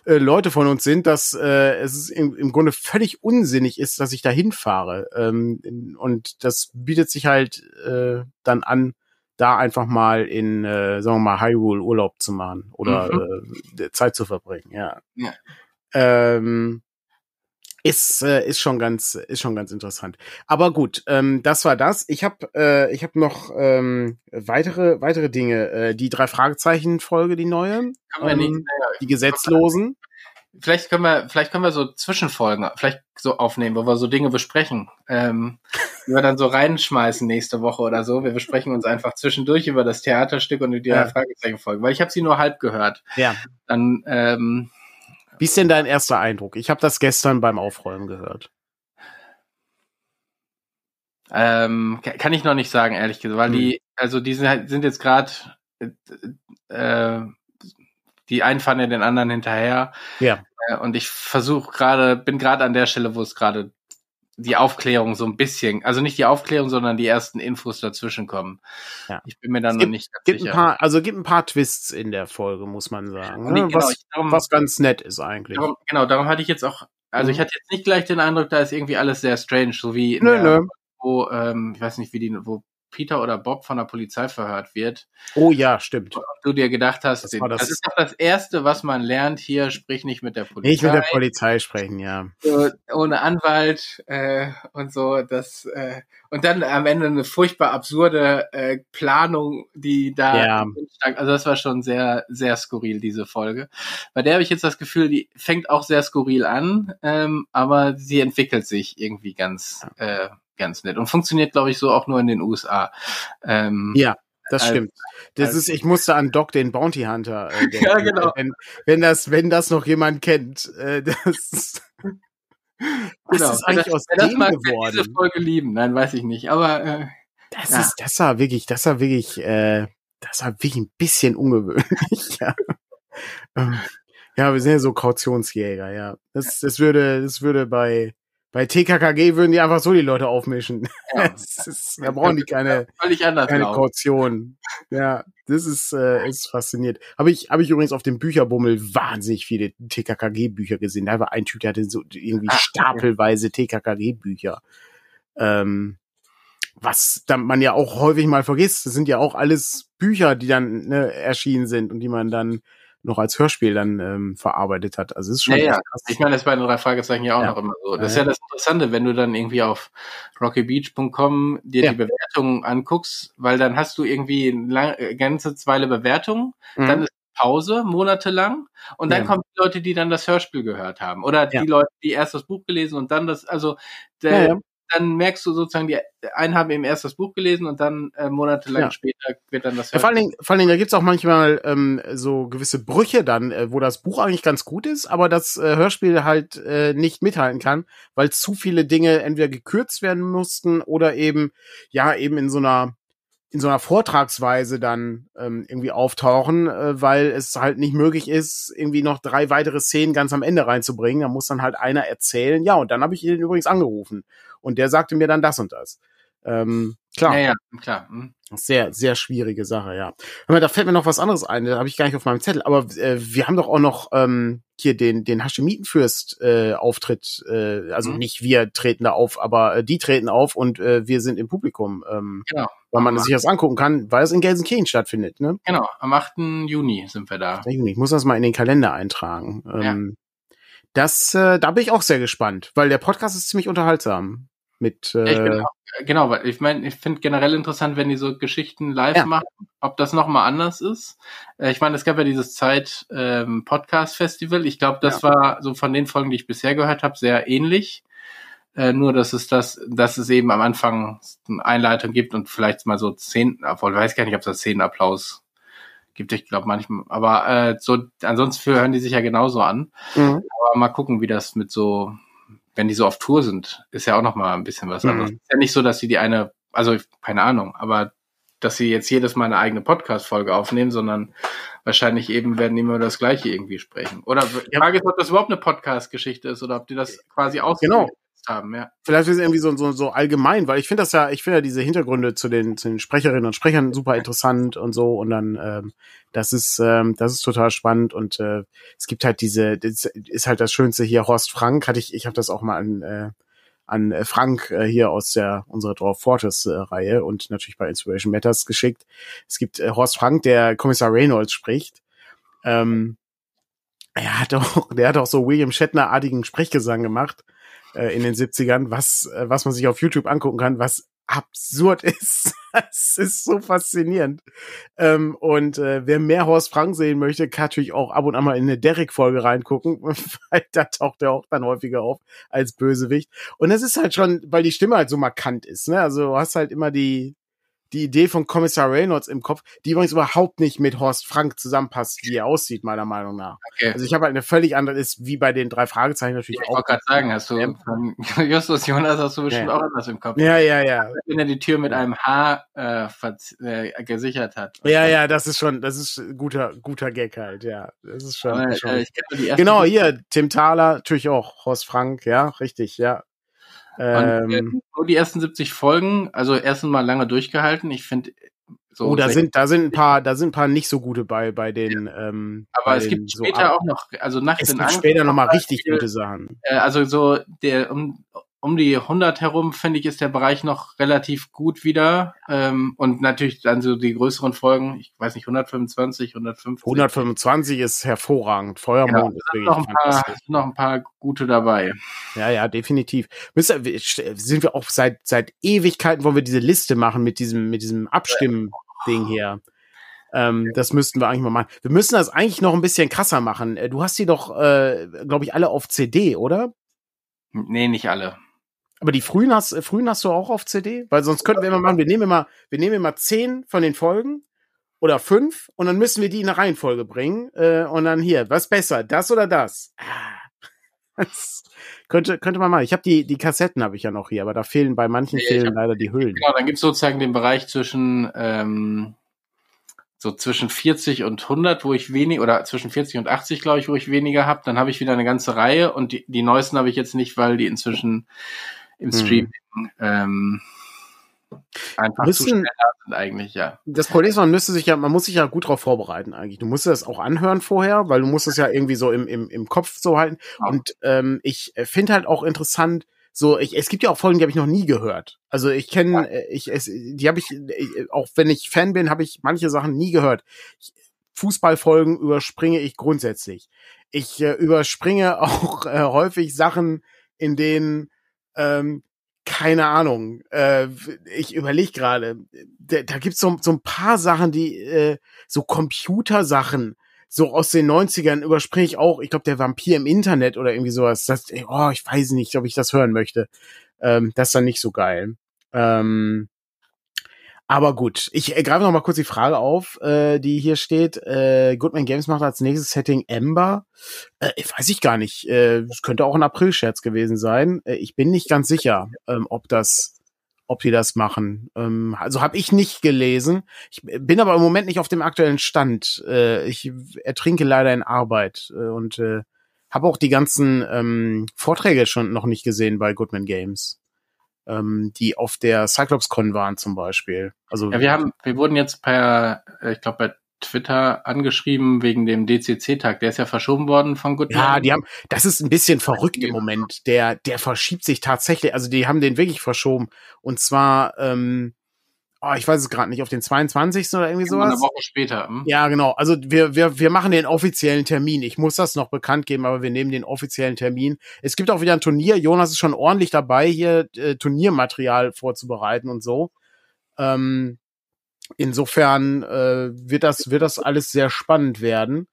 S2: äh, Leute von uns sind, dass äh, es im, im Grunde völlig unsinnig ist, dass ich da hinfahre. Ähm, und das bietet sich halt äh, dann an, da einfach mal in, äh, sagen wir mal, Hyrule Urlaub zu machen oder mhm. äh, Zeit zu verbringen, ja. ja. Ähm, ist äh, ist schon ganz ist schon ganz interessant. Aber gut, ähm, das war das. Ich habe äh, ich habe noch ähm, weitere weitere Dinge. Äh, die drei Fragezeichen Folge, die neue, ähm, die Gesetzlosen.
S1: vielleicht können wir, vielleicht können wir so Zwischenfolgen vielleicht so aufnehmen, wo wir so Dinge besprechen, ähm, die wir dann so reinschmeißen nächste Woche oder so. Wir besprechen uns einfach zwischendurch über das Theaterstück und die ja. Fragezeichenfolge, weil ich habe sie nur halb gehört.
S2: Ja.
S1: Dann, ähm,
S2: wie ist denn dein erster Eindruck? Ich habe das gestern beim Aufräumen gehört.
S1: Ähm, kann ich noch nicht sagen, ehrlich gesagt, weil hm. die, also die sind, halt, sind jetzt gerade äh, die einen fahren ja den anderen hinterher.
S2: Ja.
S1: Äh, und ich versuche gerade, bin gerade an der Stelle, wo es gerade die Aufklärung so ein bisschen, also nicht die Aufklärung, sondern die ersten Infos dazwischen kommen. Ja. Ich bin mir dann
S2: gibt,
S1: noch nicht
S2: gibt sicher. Ein paar, also gibt ein paar Twists in der Folge, muss man sagen. Ne? Genau, was, darum, was ganz nett ist eigentlich.
S1: Darum, genau, darum hatte ich jetzt auch, also mhm. ich hatte jetzt nicht gleich den Eindruck, da ist irgendwie alles sehr strange, so wie
S2: in nö, der, nö.
S1: wo, ähm, ich weiß nicht, wie die, wo Peter oder Bob von der Polizei verhört wird.
S2: Oh ja, stimmt. Und
S1: du dir gedacht hast, das, das, das, ist doch das Erste, was man lernt hier, sprich nicht mit der Polizei.
S2: Nicht mit der Polizei sprechen, ja.
S1: So, ohne Anwalt äh, und so. Das, äh, und dann am Ende eine furchtbar absurde äh, Planung, die da
S2: ja.
S1: Also das war schon sehr, sehr skurril, diese Folge. Bei der habe ich jetzt das Gefühl, die fängt auch sehr skurril an, ähm, aber sie entwickelt sich irgendwie ganz äh, ganz nett und funktioniert, glaube ich, so auch nur in den USA.
S2: Ähm, ja. Das stimmt. Das ist, ich musste an Doc den Bounty Hunter äh, denken.
S1: ja, genau.
S2: Wenn, wenn, das, wenn das noch jemand kennt, äh, das,
S1: genau. ist eigentlich das, aus dem geworden? Diese Folge lieben, nein, weiß ich nicht. Aber äh,
S2: das ja. ist, das war wirklich, das war wirklich, äh, das war wirklich ein bisschen ungewöhnlich. ja. Ähm, ja, wir sind ja so Kautionsjäger, ja. Das, das würde, das würde bei bei TKKG würden die einfach so die Leute aufmischen. Ja. ist, da brauchen die keine, keine Kaution. Ja, das ist, äh, ist faszinierend. Habe ich, habe ich übrigens auf dem Bücherbummel wahnsinnig viele TKKG-Bücher gesehen. Da war ein Typ, der hatte so irgendwie Ach, stapelweise TKKG-Bücher. Ähm, was dann man ja auch häufig mal vergisst. Das sind ja auch alles Bücher, die dann ne, erschienen sind und die man dann noch als Hörspiel dann ähm, verarbeitet hat. Also es ist schon.
S1: Ja, ja. Ich meine, das bei den drei Fragezeichen ja auch ja. noch immer so. Das ist ja das Interessante, wenn du dann irgendwie auf rockybeach.com dir ja. die Bewertungen anguckst, weil dann hast du irgendwie eine äh, ganze Weile Bewertungen, mhm. dann ist Pause monatelang und dann kommen die Leute, die dann das Hörspiel gehört haben oder die Leute, die erst das Buch gelesen und dann das, also der, dann merkst du sozusagen, die einen haben eben erst das Buch gelesen und dann äh, monatelang ja. später wird dann das.
S2: Ja, vor allen Dingen, vor allen Dingen, da gibt's auch manchmal ähm, so gewisse Brüche dann, äh, wo das Buch eigentlich ganz gut ist, aber das äh, Hörspiel halt äh, nicht mithalten kann, weil zu viele Dinge entweder gekürzt werden mussten oder eben ja eben in so einer in so einer Vortragsweise dann ähm, irgendwie auftauchen, äh, weil es halt nicht möglich ist, irgendwie noch drei weitere Szenen ganz am Ende reinzubringen. Da muss dann halt einer erzählen. Ja, und dann habe ich ihn übrigens angerufen und der sagte mir dann das und das. Ähm, klar.
S1: Ja, ja, klar. Hm.
S2: Sehr, sehr schwierige Sache, ja. Aber da fällt mir noch was anderes ein, da habe ich gar nicht auf meinem Zettel. Aber äh, wir haben doch auch noch ähm, hier den, den Hashemitenfürst äh, Auftritt. Äh, also mhm. nicht wir treten da auf, aber äh, die treten auf und äh, wir sind im Publikum. Ähm, genau. Weil man sich das angucken kann, weil es in Gelsenkirchen stattfindet, ne?
S1: Genau, am 8. Juni sind wir da.
S2: Juni. Ich muss das mal in den Kalender eintragen. Ähm, ja. Das, äh, da bin ich auch sehr gespannt, weil der Podcast ist ziemlich unterhaltsam mit äh,
S1: ich auch, genau, weil ich meine, ich finde generell interessant, wenn die so Geschichten live ja. machen, ob das nochmal anders ist. Äh, ich meine, es gab ja dieses Zeit ähm, Podcast Festival. Ich glaube, das ja. war so von den Folgen, die ich bisher gehört habe, sehr ähnlich. Äh, nur, dass es das, dass es eben am Anfang eine Einleitung gibt und vielleicht mal so zehn, obwohl ich weiß gar nicht, ob es da zehn Applaus gibt. Ich glaube manchmal, aber äh, so ansonsten hören die sich ja genauso an. Mhm. Aber mal gucken, wie das mit so wenn die so auf Tour sind, ist ja auch noch mal ein bisschen was mhm. anderes. Ist ja nicht so, dass sie die eine, also keine Ahnung, aber dass sie jetzt jedes Mal eine eigene Podcast-Folge aufnehmen, sondern wahrscheinlich eben werden die immer das Gleiche irgendwie sprechen. Oder die Frage ist, ob das überhaupt eine Podcast-Geschichte ist oder ob die das quasi aus
S2: genau. Haben, ja. Vielleicht ist es irgendwie so, so, so allgemein, weil ich finde das ja, ich finde ja diese Hintergründe zu den, zu den Sprecherinnen und Sprechern super interessant und so und dann ähm, das ist, ähm, das ist total spannend und äh, es gibt halt diese, das ist halt das Schönste hier, Horst Frank, hatte ich, ich habe das auch mal an, äh, an Frank äh, hier aus der unserer Dwarf Fortress äh, Reihe und natürlich bei Inspiration Matters geschickt. Es gibt äh, Horst Frank, der Kommissar Reynolds spricht. Ähm, er hat auch, der hat auch so William Shatner-artigen Sprechgesang gemacht äh, in den 70ern, was, äh, was man sich auf YouTube angucken kann, was absurd ist. Es ist so faszinierend. Ähm, und äh, wer mehr Horst Frank sehen möchte, kann natürlich auch ab und an mal in eine Derek-Folge reingucken, weil da taucht er auch dann häufiger auf als Bösewicht. Und das ist halt schon, weil die Stimme halt so markant ist. Ne? Also du hast halt immer die, die Idee von Kommissar Reynolds im Kopf, die übrigens überhaupt nicht mit Horst Frank zusammenpasst, wie er aussieht, meiner Meinung nach. Okay. Also ich habe halt eine völlig andere, ist wie bei den drei Fragezeichen natürlich
S1: ich auch. Ich wollte gerade sagen, hast du von Justus Jonas hast du bestimmt ja. auch anders im Kopf.
S2: Ja, ja, ja.
S1: Wenn er die Tür mit einem H äh, äh, gesichert hat.
S2: Ja, ja, das ist schon, das ist guter, guter Gag halt, ja. Das ist schon. Aber, schon äh, genau, hier, Tim Thaler, natürlich auch, Horst Frank, ja, richtig, ja.
S1: Ähm, nur die ersten 70 Folgen, also erstens mal lange durchgehalten. Ich finde,
S2: so oh, da sind, da sind ein paar, da sind ein paar nicht so gute bei, bei den. Ja. Ähm,
S1: Aber es gibt später so auch noch, also nach
S2: es den gibt später noch mal richtig gute Sachen.
S1: Äh, also so der um um die 100 herum, finde ich, ist der Bereich noch relativ gut wieder. Ähm, und natürlich dann so die größeren Folgen, ich weiß nicht, 125, 150.
S2: 125 ist hervorragend. Feuermond genau, ist
S1: wirklich noch ein paar, noch ein paar gute dabei.
S2: Ja, ja, definitiv. Müssen, sind wir auch seit, seit Ewigkeiten wollen wir diese Liste machen mit diesem, mit diesem Abstimmen-Ding hier. Ähm, das müssten wir eigentlich mal machen. Wir müssen das eigentlich noch ein bisschen krasser machen. Äh, du hast die doch, äh, glaube ich, alle auf CD, oder?
S1: Nee, nicht alle.
S2: Aber die frühen hast, frühen hast du auch auf CD? Weil sonst könnten wir immer machen, wir nehmen immer, wir nehmen immer zehn von den Folgen oder fünf und dann müssen wir die in eine Reihenfolge bringen. Äh, und dann hier, was besser, das oder das? Ah, das könnte, könnte man mal. Ich habe die, die Kassetten habe ich ja noch hier, aber da fehlen bei manchen ja, fehlen hab, leider die Hüllen.
S1: Genau, dann gibt's sozusagen den Bereich zwischen ähm, so zwischen 40 und 100, wo ich wenig oder zwischen 40 und 80, glaube ich, wo ich weniger habe. Dann habe ich wieder eine ganze Reihe und die, die neuesten habe ich jetzt nicht, weil die inzwischen im hm. Streaming hm. ähm, einfach müssen, zu schnell sind eigentlich, ja.
S2: Das Problem ist, man müsste sich ja, man muss sich ja gut darauf vorbereiten eigentlich. Du musst das auch anhören vorher, weil du musst es ja irgendwie so im, im, im Kopf so halten. Ja. Und ähm, ich finde halt auch interessant, so, ich, es gibt ja auch Folgen, die habe ich noch nie gehört. Also ich kenne, ja. Äh, ich, es, die habe ich, ich, auch wenn ich Fan bin, habe ich manche Sachen nie gehört. Ich, Fußballfolgen überspringe ich grundsätzlich. Ich äh, überspringe auch äh, häufig Sachen, in denen ähm, keine Ahnung. Äh, ich überlege gerade, da, da gibt's so, so ein paar Sachen, die äh, so Computersachen, so aus den 90ern überspringe ich auch. Ich glaube, der Vampir im Internet oder irgendwie sowas. Das, oh, ich weiß nicht, ob ich das hören möchte. Ähm, das ist dann nicht so geil. Ähm, aber gut, ich äh, greife noch mal kurz die Frage auf, äh, die hier steht. Äh, Goodman Games macht als nächstes Setting Ember. Äh, weiß ich gar nicht. Äh, könnte auch ein April-Scherz gewesen sein. Äh, ich bin nicht ganz sicher, ähm, ob das, ob die das machen. Ähm, also habe ich nicht gelesen. Ich bin aber im Moment nicht auf dem aktuellen Stand. Äh, ich ertrinke leider in Arbeit äh, und äh, habe auch die ganzen ähm, Vorträge schon noch nicht gesehen bei Goodman Games ähm, die auf der CyclopsCon waren zum Beispiel. Also
S1: ja, wir haben, wir wurden jetzt per, äh, ich glaube bei Twitter angeschrieben wegen dem DCC-Tag. Der ist ja verschoben worden von Goodman.
S2: Ja, die haben, das ist ein bisschen verrückt im Moment. Der, der verschiebt sich tatsächlich. Also die haben den wirklich verschoben. Und zwar ähm, oh, ich weiß es gerade nicht, auf den 22. oder irgendwie sowas.
S1: Eine Woche später. Hm?
S2: Ja, genau. Also wir, wir, wir machen den offiziellen Termin. Ich muss das noch bekannt geben, aber wir nehmen den offiziellen Termin. Es gibt auch wieder ein Turnier. Jonas ist schon ordentlich dabei, hier äh, Turniermaterial vorzubereiten und so. Ähm, insofern äh, wird das, wird das alles sehr spannend werden.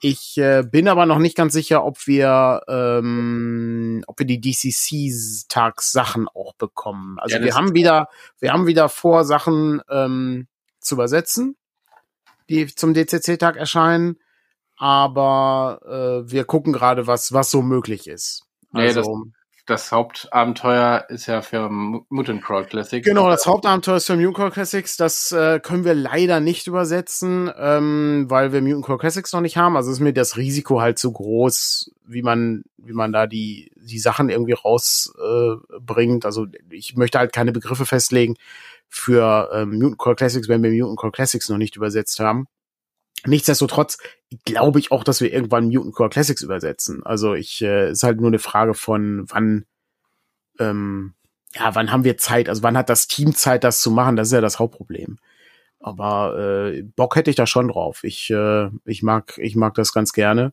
S2: Ich äh, bin aber noch nicht ganz sicher, ob wir, ähm, ob wir die DCC-Tagssachen auch bekommen. Also ja, wir haben wieder, wir haben wieder vor, Sachen ähm, zu übersetzen, die zum DCC-Tag erscheinen. Aber äh, wir gucken gerade, was was so möglich ist.
S1: Also, ja, das Hauptabenteuer ist ja für Mutant Crawl Classics.
S2: Genau, das Hauptabenteuer ist für Mutant Crawl Classics. Das äh, können wir leider nicht übersetzen, ähm, weil wir Mutant Crawl Classics noch nicht haben. Also ist mir das Risiko halt zu groß, wie man, wie man da die, die Sachen irgendwie rausbringt. Äh, also ich möchte halt keine Begriffe festlegen für ähm, Mutant Crawl Classics, wenn wir Mutant Crawl Classics noch nicht übersetzt haben. Nichtsdestotrotz glaube ich auch, dass wir irgendwann Mutant Core Classics übersetzen. Also ich äh, ist halt nur eine Frage von wann ähm, ja, wann haben wir Zeit? Also wann hat das Team Zeit, das zu machen? Das ist ja das Hauptproblem. Aber äh, Bock hätte ich da schon drauf. Ich äh, ich mag ich mag das ganz gerne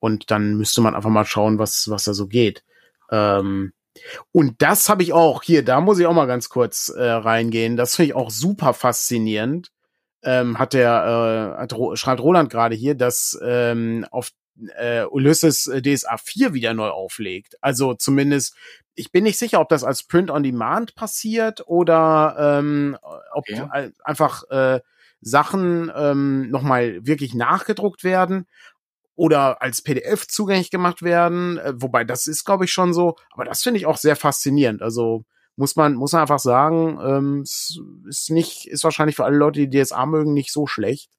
S2: und dann müsste man einfach mal schauen, was was da so geht. Ähm, Und das habe ich auch hier, da muss ich auch mal ganz kurz äh, reingehen. Das finde ich auch super faszinierend. Ähm, hat der, äh, hat, schreibt Roland gerade hier, dass ähm, auf äh, Ulysses äh, DSA 4 wieder neu auflegt. Also zumindest, ich bin nicht sicher, ob das als Print on Demand passiert oder ähm, ob okay. einfach äh, Sachen ähm, nochmal wirklich nachgedruckt werden oder als PDF zugänglich gemacht werden. Äh, wobei das ist, glaube ich, schon so. Aber das finde ich auch sehr faszinierend. Also muss man muss man einfach sagen, ähm, es ist nicht ist wahrscheinlich für alle Leute, die DSA mögen, nicht so schlecht,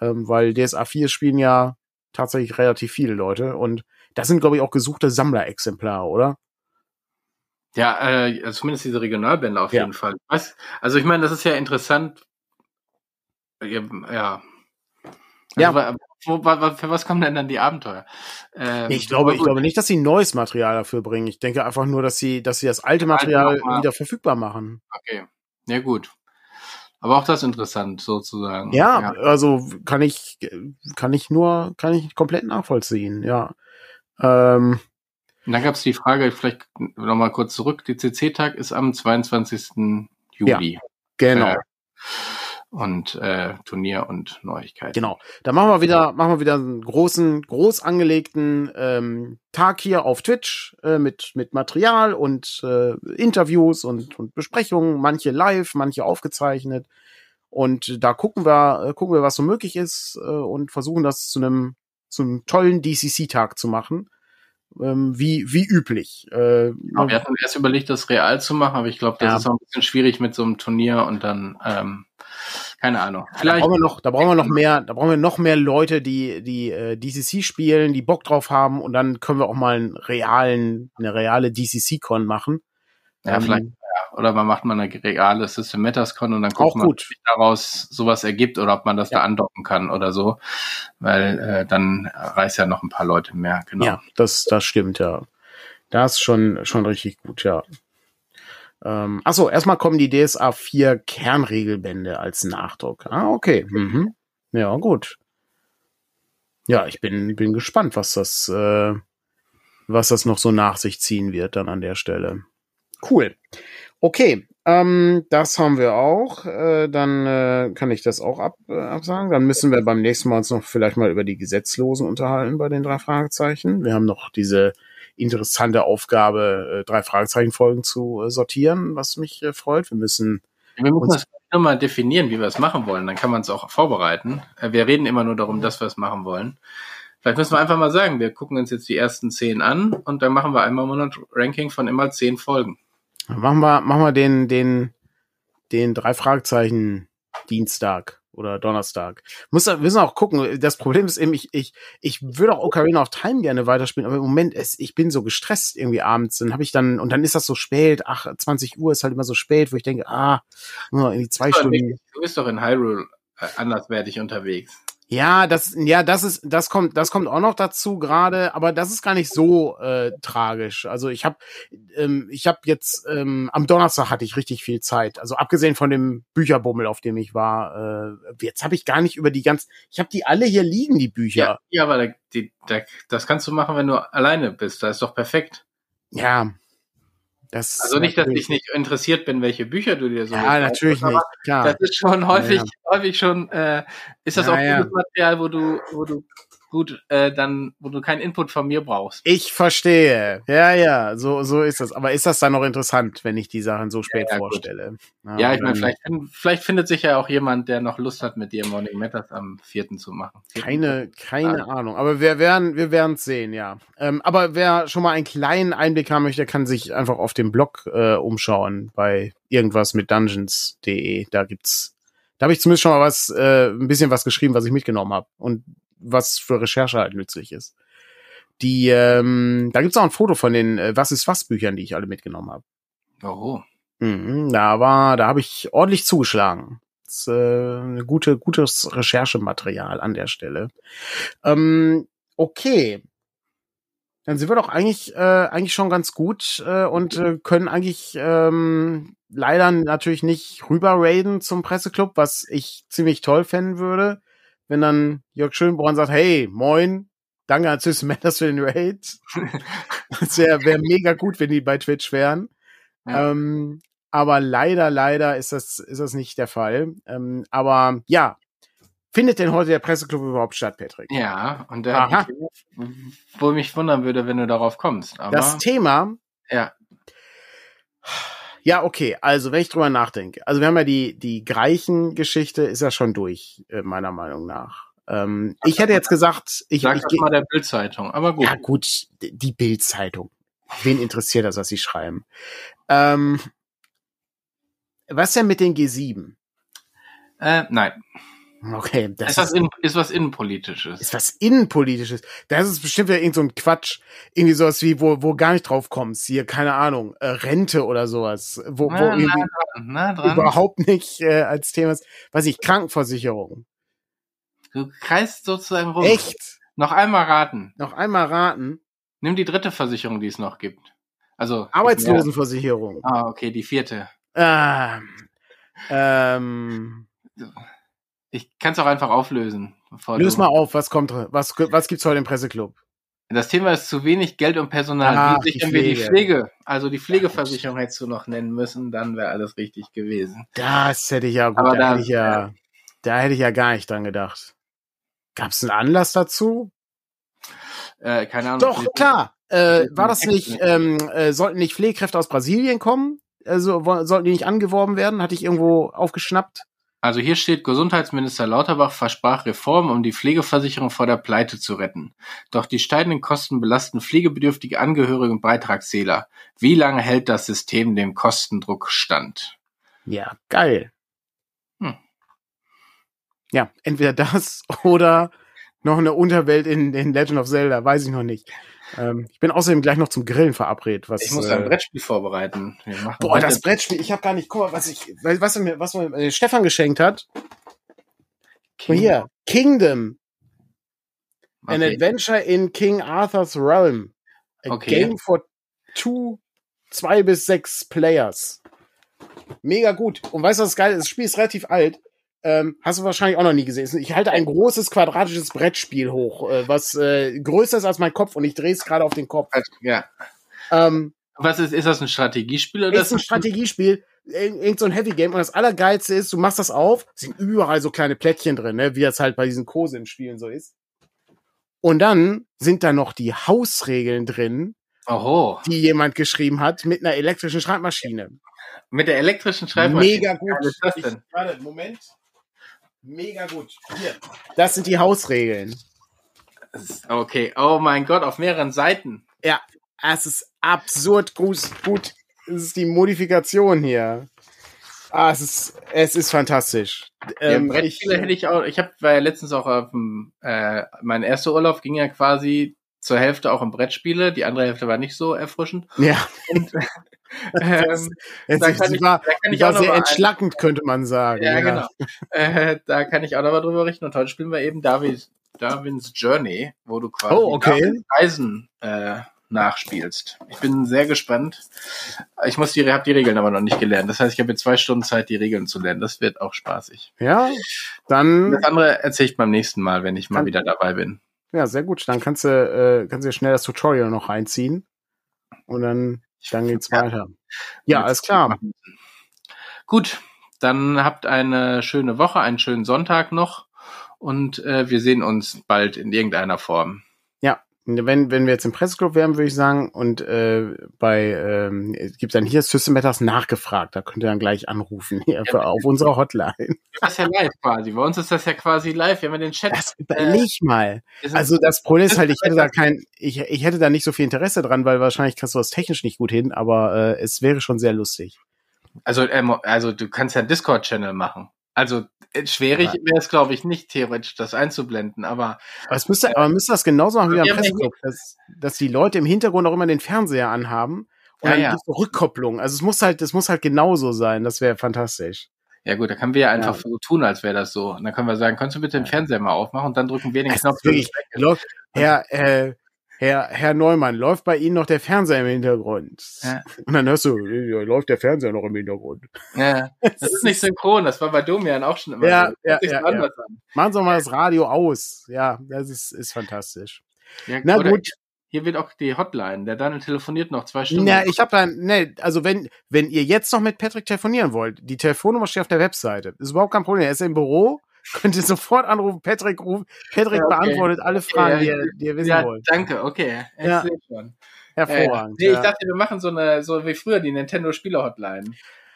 S2: ähm, weil DSA 4 spielen ja tatsächlich relativ viele Leute und das sind glaube ich auch gesuchte Sammlerexemplare, oder?
S1: Ja, äh, zumindest diese Regionalbände auf ja. jeden Fall. Was? Also ich meine, das ist ja interessant. Ja. Also, ja. Wo, wo, für was kommen denn dann die Abenteuer?
S2: Ähm, ich glaube, ich glaube nicht, dass sie neues Material dafür bringen. Ich denke einfach nur, dass sie, dass sie das alte Material wieder verfügbar machen.
S1: Okay. Ja, gut. Aber auch das interessant, sozusagen.
S2: Ja, ja, also kann ich, kann ich nur, kann ich komplett nachvollziehen, ja. Ähm,
S1: und dann gab es die Frage, vielleicht nochmal kurz zurück, die CC-Tag ist am 22. Juli.
S2: Ja, genau.
S1: Äh, und äh, Turnier und Neuigkeiten.
S2: Genau. Da machen wir wieder, machen wir wieder einen großen, groß angelegten ähm, Tag hier auf Twitch äh, mit mit Material und äh, Interviews und, und Besprechungen, manche live, manche aufgezeichnet. Und da gucken wir, äh, gucken wir, was so möglich ist äh, und versuchen das zu einem zu einem tollen DCC-Tag zu machen ähm, wie, wie üblich.
S1: Äh, wir hatten erst überlegt, das real zu machen, aber ich glaube, das ja. ist auch ein bisschen schwierig mit so einem Turnier und dann, ähm, keine Ahnung.
S2: Vielleicht da brauchen wir noch, da brauchen wir noch mehr, da brauchen wir noch mehr Leute, die, die äh, DCC spielen, die Bock drauf haben und dann können wir auch mal einen realen, eine reale DCC-Con machen.
S1: Ja, ähm, vielleicht oder man macht mal eine reale System Metascon und dann guckt man,
S2: ob sich
S1: daraus sowas ergibt oder ob man das ja. da andocken kann oder so. Weil äh, dann reißt ja noch ein paar Leute mehr,
S2: genau. Ja, das, das stimmt, ja. Das ist schon, schon richtig gut, ja. Ähm, achso, erstmal kommen die DSA 4 Kernregelbände als Nachdruck. Ah, okay. Mhm. Ja, gut. Ja, ich bin, bin gespannt, was das, äh, was das noch so nach sich ziehen wird dann an der Stelle. Cool. Okay, ähm, das haben wir auch. Äh, dann äh, kann ich das auch ab, äh, absagen. Dann müssen wir beim nächsten Mal uns noch vielleicht mal über die Gesetzlosen unterhalten bei den drei Fragezeichen. Wir haben noch diese interessante Aufgabe, äh, drei Fragezeichen-Folgen zu äh, sortieren, was mich äh, freut. Wir müssen.
S1: Wir müssen das nur mal definieren, wie wir es machen wollen. Dann kann man es auch vorbereiten. Äh, wir reden immer nur darum, dass wir es machen wollen. Vielleicht müssen wir einfach mal sagen, wir gucken uns jetzt die ersten zehn an und dann machen wir einmal im Monat Ranking von immer zehn Folgen.
S2: Machen wir, machen wir den, den, den drei Fragezeichen Dienstag oder Donnerstag. Muss, wir müssen auch gucken. Das Problem ist eben, ich, ich, ich würde auch Ocarina of Time gerne weiterspielen, aber im Moment, ist, ich bin so gestresst irgendwie abends. Dann habe ich dann, und dann ist das so spät, ach, 20 Uhr ist halt immer so spät, wo ich denke, ah, nur irgendwie zwei Stunden.
S1: Du bist doch in Hyrule äh, anderswertig unterwegs.
S2: Ja, das, ja, das ist, das kommt, das kommt auch noch dazu gerade, aber das ist gar nicht so äh, tragisch. Also ich habe, ähm, ich habe jetzt ähm, am Donnerstag hatte ich richtig viel Zeit. Also abgesehen von dem Bücherbummel, auf dem ich war, äh, jetzt habe ich gar nicht über die ganz, ich habe die alle hier liegen, die Bücher.
S1: Ja, ja aber da, die, da, das kannst du machen, wenn du alleine bist. Da ist doch perfekt.
S2: Ja,
S1: das also nicht, dass ich nicht interessiert bin, welche Bücher du dir so
S2: Ja, natürlich nicht.
S1: Klar. Das ist schon häufig, ja, ja. häufig schon, äh, ist das ja, auch gutes Material, wo du, wo du gut, äh, dann, wo du keinen Input von mir brauchst.
S2: Ich verstehe. Ja, ja, so, so ist das. Aber ist das dann noch interessant, wenn ich die Sachen so spät ja, ja, vorstelle?
S1: Ja, ja ich meine, vielleicht, vielleicht findet sich ja auch jemand, der noch Lust hat, mit dir Morning Matters am vierten zu machen.
S2: Keine, keine Ahnung. Aber wir werden, wir werden es sehen, ja. Ähm, aber wer schon mal einen kleinen Einblick haben möchte, kann sich einfach auf dem Blog äh, umschauen bei irgendwas mit Dungeons.de. Da gibt's da habe ich zumindest schon mal was, äh, ein bisschen was geschrieben, was ich mitgenommen habe. Und was für Recherche halt nützlich ist. Die, ähm, da gibt's auch ein Foto von den äh, Was ist was Büchern, die ich alle mitgenommen habe.
S1: Oh.
S2: Mhm, da war, da habe ich ordentlich zugeschlagen. Das ist, äh, eine gute, gutes Recherchematerial an der Stelle. Ähm, okay. Dann sind wir doch eigentlich, äh, eigentlich schon ganz gut äh, und äh, können eigentlich ähm, leider natürlich nicht rüber raiden zum Presseclub, was ich ziemlich toll fänden würde wenn dann Jörg Schönborn sagt, hey, moin, Danke an System Matters für den Raid. Das wäre wär mega gut, wenn die bei Twitch wären. Ja. Ähm, aber leider, leider ist das, ist das nicht der Fall. Ähm, aber ja, findet denn heute der Presseclub überhaupt statt, Patrick?
S1: Ja, und der wo mich wundern würde, wenn du darauf kommst. Aber,
S2: das Thema.
S1: Ja.
S2: Ja, okay. Also, wenn ich drüber nachdenke. Also, wir haben ja die, die Greichen-Geschichte ist ja schon durch, äh, meiner Meinung nach. Ähm, ich hätte jetzt gesagt, ich,
S1: Sag
S2: ich,
S1: das mal der Bildzeitung, aber gut.
S2: Ja, gut, die Bildzeitung. Wen interessiert das, was sie schreiben? Ähm, was denn mit den G7?
S1: Äh, nein.
S2: Okay,
S1: das ist was, in, ist was Innenpolitisches.
S2: Ist was Innenpolitisches. Das ist bestimmt ja irgend so ein Quatsch. Irgendwie sowas wie, wo, wo gar nicht drauf kommst. Hier, keine Ahnung, äh, Rente oder sowas. Wo, na, wo irgendwie na dran, na dran. überhaupt nicht äh, als Thema ist. Weiß ich, Krankenversicherung.
S1: Du kreist sozusagen rum.
S2: Echt?
S1: Noch einmal raten.
S2: Noch einmal raten.
S1: Nimm die dritte Versicherung, die es noch gibt. Also.
S2: Arbeitslosenversicherung.
S1: Ah, okay, die vierte.
S2: Ähm. Ähm.
S1: Ich kann es auch einfach auflösen.
S2: Löse mal auf, was kommt, was, was gibt's heute im Presseclub?
S1: Das Thema ist zu wenig Geld und Personal.
S2: Ah,
S1: Wie sichern wir die Pflege? Also die Pflegeversicherung hättest du noch nennen müssen, dann wäre alles richtig gewesen.
S2: Das hätte ich ja gut, Aber da, hätte ich ja, da hätte ich ja gar nicht dran gedacht. Gab es einen Anlass dazu?
S1: Äh, keine Ahnung.
S2: Doch, klar. Äh, war das nicht, ähm, äh, sollten nicht Pflegekräfte aus Brasilien kommen? Also sollten die nicht angeworben werden? Hatte ich irgendwo aufgeschnappt?
S1: Also hier steht, Gesundheitsminister Lauterbach versprach Reformen, um die Pflegeversicherung vor der Pleite zu retten. Doch die steigenden Kosten belasten pflegebedürftige Angehörige und Beitragszähler. Wie lange hält das System dem Kostendruck stand?
S2: Ja, geil. Hm. Ja, entweder das oder noch eine Unterwelt in, in Legend of Zelda, weiß ich noch nicht. Ähm, ich bin außerdem gleich noch zum Grillen verabredet. Was,
S1: ich muss ein äh, Brettspiel vorbereiten.
S2: Boah, das Brettspiel, ich habe gar nicht, guck mal, was ich, was mir, was mir äh, Stefan geschenkt hat. King. Hier, Kingdom. Okay. An Adventure in King Arthur's Realm. A okay. game for two, zwei bis sechs Players. Mega gut. Und weißt du, was geil ist? Das Spiel ist relativ alt. Ähm, hast du wahrscheinlich auch noch nie gesehen. Ich halte ein großes quadratisches Brettspiel hoch, äh, was äh, größer ist als mein Kopf und ich drehe es gerade auf den Kopf.
S1: Ja. Ähm, was ist, ist das ein Strategiespiel oder?
S2: Ist ein Strategiespiel, irgend so ein Heavy Game und das Allergeilste ist, du machst das auf, sind überall so kleine Plättchen drin, ne, wie das halt bei diesen Kosin-Spielen so ist. Und dann sind da noch die Hausregeln drin,
S1: Oho.
S2: die jemand geschrieben hat mit einer elektrischen Schreibmaschine.
S1: Mit der elektrischen Schreibmaschine?
S2: Mega gut. Was ist das denn? Ich, warte, Moment. Mega gut. Hier. Das sind die Hausregeln.
S1: Okay. Oh mein Gott, auf mehreren Seiten.
S2: Ja, es ist absurd gut. gut. Es ist die Modifikation hier. Ah, es ist, es ist fantastisch.
S1: Ähm, ja, hätte ich auch, ich habe ja letztens auch auf dem, äh, mein erster Urlaub ging ja quasi zur Hälfte auch im Brettspiele, die andere Hälfte war nicht so erfrischend.
S2: Ja. Und, ähm, das, da kann ich, war, da kann ich war sehr entschlackend, ein, könnte man sagen.
S1: Ja, ja. genau. Äh, da kann ich auch noch mal drüber berichten. Und heute spielen wir eben David, Darwins Journey, wo du quasi
S2: oh, okay.
S1: Reisen äh, nachspielst. Ich bin sehr gespannt. Ich muss die, habe die Regeln aber noch nicht gelernt. Das heißt, ich habe jetzt zwei Stunden Zeit, die Regeln zu lernen. Das wird auch spaßig.
S2: Ja, dann.
S1: Das andere erzähle ich beim nächsten Mal, wenn ich mal wieder dabei bin.
S2: Ja, sehr gut. Dann kannst du, äh, kannst du schnell das Tutorial noch reinziehen. Und dann dann geht's ja. weiter. Ja, alles klar.
S1: Gut, dann habt eine schöne Woche, einen schönen Sonntag noch und äh, wir sehen uns bald in irgendeiner Form.
S2: Wenn, wenn wir jetzt im Presseclub wären, würde ich sagen, und äh, bei ähm, gibt dann hier System Matters nachgefragt, da könnt ihr dann gleich anrufen hier ja, auf unserer Hotline.
S1: Das ist ja live quasi. Bei uns ist das ja quasi live. Wir haben den Chat.
S2: Das überleg äh, mal. Also das Problem ist halt, ich hätte da kein, ich, ich hätte da nicht so viel Interesse dran, weil wahrscheinlich kannst du das technisch nicht gut hin, aber äh, es wäre schon sehr lustig.
S1: Also, ähm, also du kannst ja einen Discord-Channel machen. Also äh, schwierig ja. wäre es, glaube ich, nicht theoretisch, das einzublenden, aber.
S2: Aber, es müsste, aber müsste das genauso machen wie am Presseclub, dass, dass die Leute im Hintergrund auch immer den Fernseher anhaben und ja, dann ja. Rückkopplung. Also es muss halt, es muss halt genauso sein. Das wäre fantastisch.
S1: Ja gut, da können wir ja einfach ja. so tun, als wäre das so. Und dann können wir sagen, kannst du bitte den Fernseher mal aufmachen und dann drücken wir den Knopf.
S2: Wirklich, Herr, äh, Herr, Herr Neumann, läuft bei Ihnen noch der Fernseher im Hintergrund? Ja. Und dann hörst du, ja, läuft der Fernseher noch im Hintergrund.
S1: Ja, das ist nicht synchron, das war bei Domian auch schon immer
S2: ja, so. Ja, ja, ja. Machen Sie mal das Radio aus. Ja, das ist, ist fantastisch.
S1: Ja, Na gut. Hier wird auch die Hotline. Der Daniel telefoniert noch zwei Stunden.
S2: Ja, ich habe dann, ne, also wenn, wenn ihr jetzt noch mit Patrick telefonieren wollt, die Telefonnummer steht auf der Webseite. Das ist überhaupt kein Problem. Er ist im Büro, könnt ihr sofort anrufen. Patrick ruft, Patrick ja, okay. beantwortet alle Fragen, ja, die, ihr, wissen ja, wollt.
S1: Danke, okay. Ich
S2: ja. schon. Hervorragend.
S1: Äh, nee, ich dachte, wir machen so eine, so wie früher die Nintendo Spieler Hotline.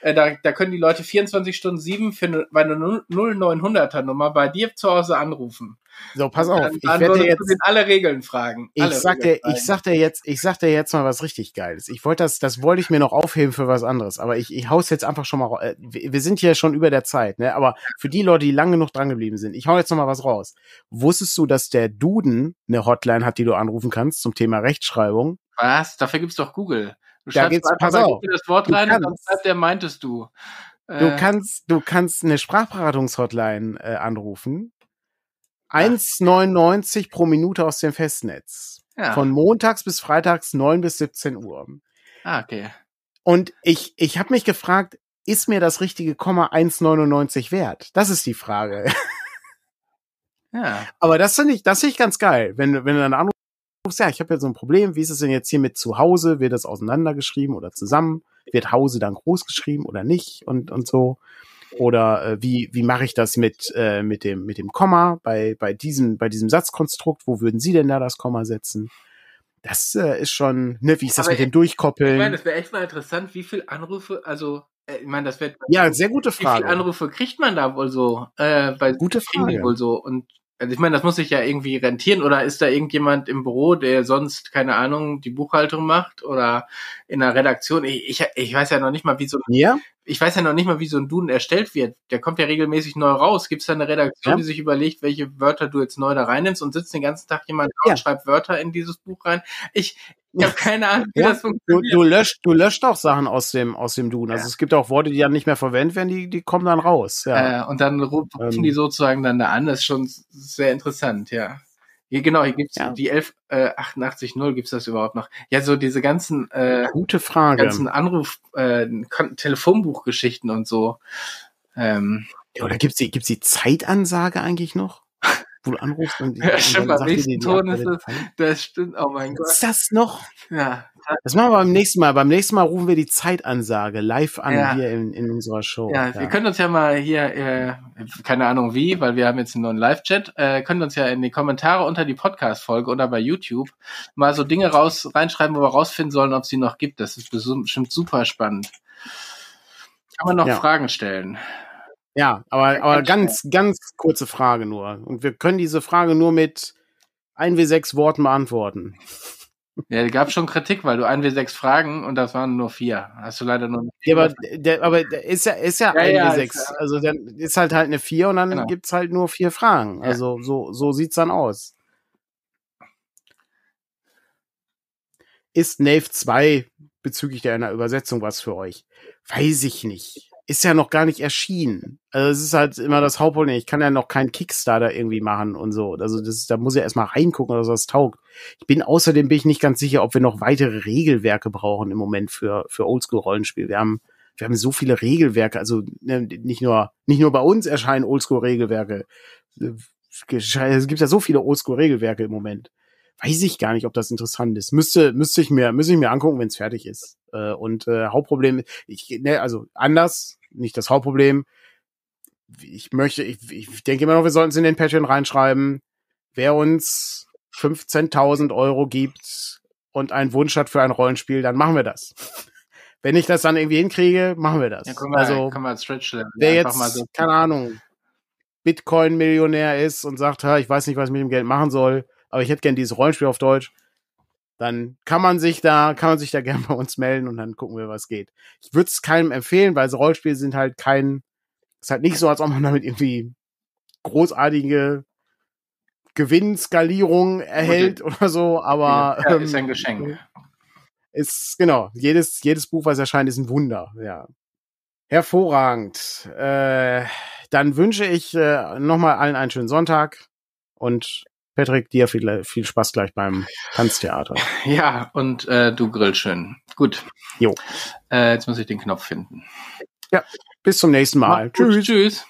S1: Äh, da, da können die Leute 24 Stunden 7 für eine, bei einer 0900er Nummer bei dir zu Hause anrufen.
S2: So, pass auf. Dann, ich werde jetzt
S1: alle Regeln fragen.
S2: Ich sag dir, ich sag dir jetzt, ich sag dir jetzt mal was richtig Geiles. Ich wollte das, das wollte ich mir noch aufheben für was anderes. Aber ich, ich hau's jetzt einfach schon mal. Äh, wir sind hier schon über der Zeit, ne? Aber für die Leute, die lange genug dran geblieben sind, ich hau jetzt noch mal was raus. Wusstest du, dass der Duden eine Hotline hat, die du anrufen kannst zum Thema Rechtschreibung?
S1: Was? Dafür gibt's doch Google.
S2: Du da geht's, pass auf.
S1: das Wort rein kannst, und dann schreibt der meintest du.
S2: Du äh, kannst, du kannst eine Sprachberatungshotline äh, anrufen. 1,99 pro Minute aus dem Festnetz. Ja. Von montags bis freitags 9 bis 17 Uhr.
S1: Ah, okay.
S2: Und ich, ich habe mich gefragt, ist mir das richtige Komma 1,99 wert? Das ist die Frage.
S1: Ja.
S2: Aber das finde ich, das finde ich ganz geil, wenn, wenn du dann anrufst, ja, ich habe ja so ein Problem, wie ist es denn jetzt hier mit zu Hause? Wird das auseinandergeschrieben oder zusammen? Wird Hause dann groß geschrieben oder nicht? Und, und so. Oder äh, wie, wie mache ich das mit, äh, mit, dem, mit dem Komma bei, bei, diesem, bei diesem Satzkonstrukt? Wo würden Sie denn da das Komma setzen? Das äh, ist schon, ne, wie ist das Aber mit dem Durchkoppeln? Ich
S1: meine, das wäre echt mal interessant, wie viel Anrufe, also äh, ich meine, das wird
S2: ja sehr gute Frage.
S1: Wie viele Anrufe kriegt man da wohl so? Äh, bei
S2: gute Frage.
S1: Wohl so und also ich meine, das muss sich ja irgendwie rentieren oder ist da irgendjemand im Büro, der sonst, keine Ahnung, die Buchhaltung macht oder in der Redaktion? Ich, ich, ich weiß ja noch nicht mal, wie so ein,
S2: ja?
S1: ich weiß ja noch nicht mal, wie so ein Duden erstellt wird. Der kommt ja regelmäßig neu raus. Gibt es da eine Redaktion, ja? die sich überlegt, welche Wörter du jetzt neu da reinnimmst und sitzt den ganzen Tag jemand ja. und schreibt Wörter in dieses Buch rein? Ich, ich habe keine Ahnung, wie ja, das funktioniert.
S2: Du, du, löscht, du löscht auch Sachen aus dem, aus dem Duden. Also ja. es gibt auch Worte, die dann nicht mehr verwendet werden, die, die kommen dann raus.
S1: Ja. Äh, und dann rufen ähm. die sozusagen dann da an. Das ist schon sehr interessant, ja. Hier, genau, hier gibt's ja. die 11, äh, 88 0 gibt's das überhaupt noch. Ja, so diese ganzen, äh,
S2: gute Frage,
S1: ganzen Anruf, äh, Telefonbuchgeschichten und so. Ähm,
S2: ja, oder gibt's die, gibt's die Zeitansage eigentlich noch? wo du anrufst und,
S1: ja, und stimmt, dann sagt die, Ton ist es, das stimmt, oh mein Gott.
S2: Ist das noch?
S1: Ja.
S2: Das machen wir beim nächsten Mal. Beim nächsten Mal rufen wir die Zeitansage live an ja. hier in, in unserer Show.
S1: Ja, ja, wir können uns ja mal hier, äh, keine Ahnung wie, weil wir haben jetzt einen neuen Live-Chat, äh, können uns ja in die Kommentare unter die Podcast-Folge oder bei YouTube mal so Dinge raus reinschreiben, wo wir rausfinden sollen, ob es sie noch gibt. Das ist bestimmt super spannend. Kann man noch ja. Fragen stellen?
S2: Ja, aber, aber ganz, ganz kurze Frage nur. Und wir können diese Frage nur mit 1W6 Worten beantworten.
S1: Ja, gab schon Kritik, weil du 1W6 Fragen und das waren nur vier. Hast du leider nur
S2: Ja, aber der, aber der ist ja, ist ja, ja 1W6. Ja, also dann ist halt halt eine 4 und dann genau. gibt's halt nur vier Fragen. Also ja. so, so sieht's dann aus. Ist Nave 2 bezüglich einer Übersetzung was für euch? Weiß ich nicht ist ja noch gar nicht erschienen. Also es ist halt immer das Hauptproblem. Ich kann ja noch keinen Kickstarter irgendwie machen und so. Also das, da muss ich erstmal reingucken, dass das taugt. Ich bin außerdem bin ich nicht ganz sicher, ob wir noch weitere Regelwerke brauchen im Moment für für Oldschool-Rollenspiel. Wir haben wir haben so viele Regelwerke. Also ne, nicht nur nicht nur bei uns erscheinen Oldschool-Regelwerke. Es gibt ja so viele Oldschool-Regelwerke im Moment. Weiß ich gar nicht, ob das interessant ist. Müsste müsste ich mir müsste ich mir angucken, wenn es fertig ist. Äh, und äh, Hauptproblem, ich ne, also anders nicht das Hauptproblem. Ich möchte, ich, ich denke immer noch, wir sollten es in den Patreon reinschreiben. Wer uns 15.000 Euro gibt und einen Wunsch hat für ein Rollenspiel, dann machen wir das. Wenn ich das dann irgendwie hinkriege, machen wir das. Ja,
S1: wir,
S2: also,
S1: wir als Stretch
S2: wer jetzt, so keine Ahnung, Bitcoin-Millionär ist und sagt, ich weiß nicht, was ich mit dem Geld machen soll, aber ich hätte gern dieses Rollenspiel auf Deutsch, dann kann man sich da, kann man sich da gerne bei uns melden und dann gucken wir, was geht. Ich würde es keinem empfehlen, weil so Rollenspiele sind halt kein, ist halt nicht so, als ob man damit irgendwie großartige Gewinnskalierung erhält oder so, aber
S1: ja, ist ein ähm, Geschenk.
S2: Ist genau jedes jedes Buch, was erscheint, ist ein Wunder. Ja, hervorragend. Äh, dann wünsche ich äh, nochmal allen einen schönen Sonntag und Patrick, dir viel, viel Spaß gleich beim Tanztheater.
S1: Ja, und äh, du grill schön. Gut.
S2: Jo.
S1: Äh, jetzt muss ich den Knopf finden.
S2: Ja, bis zum nächsten Mal.
S1: Tschüss. Tschüss.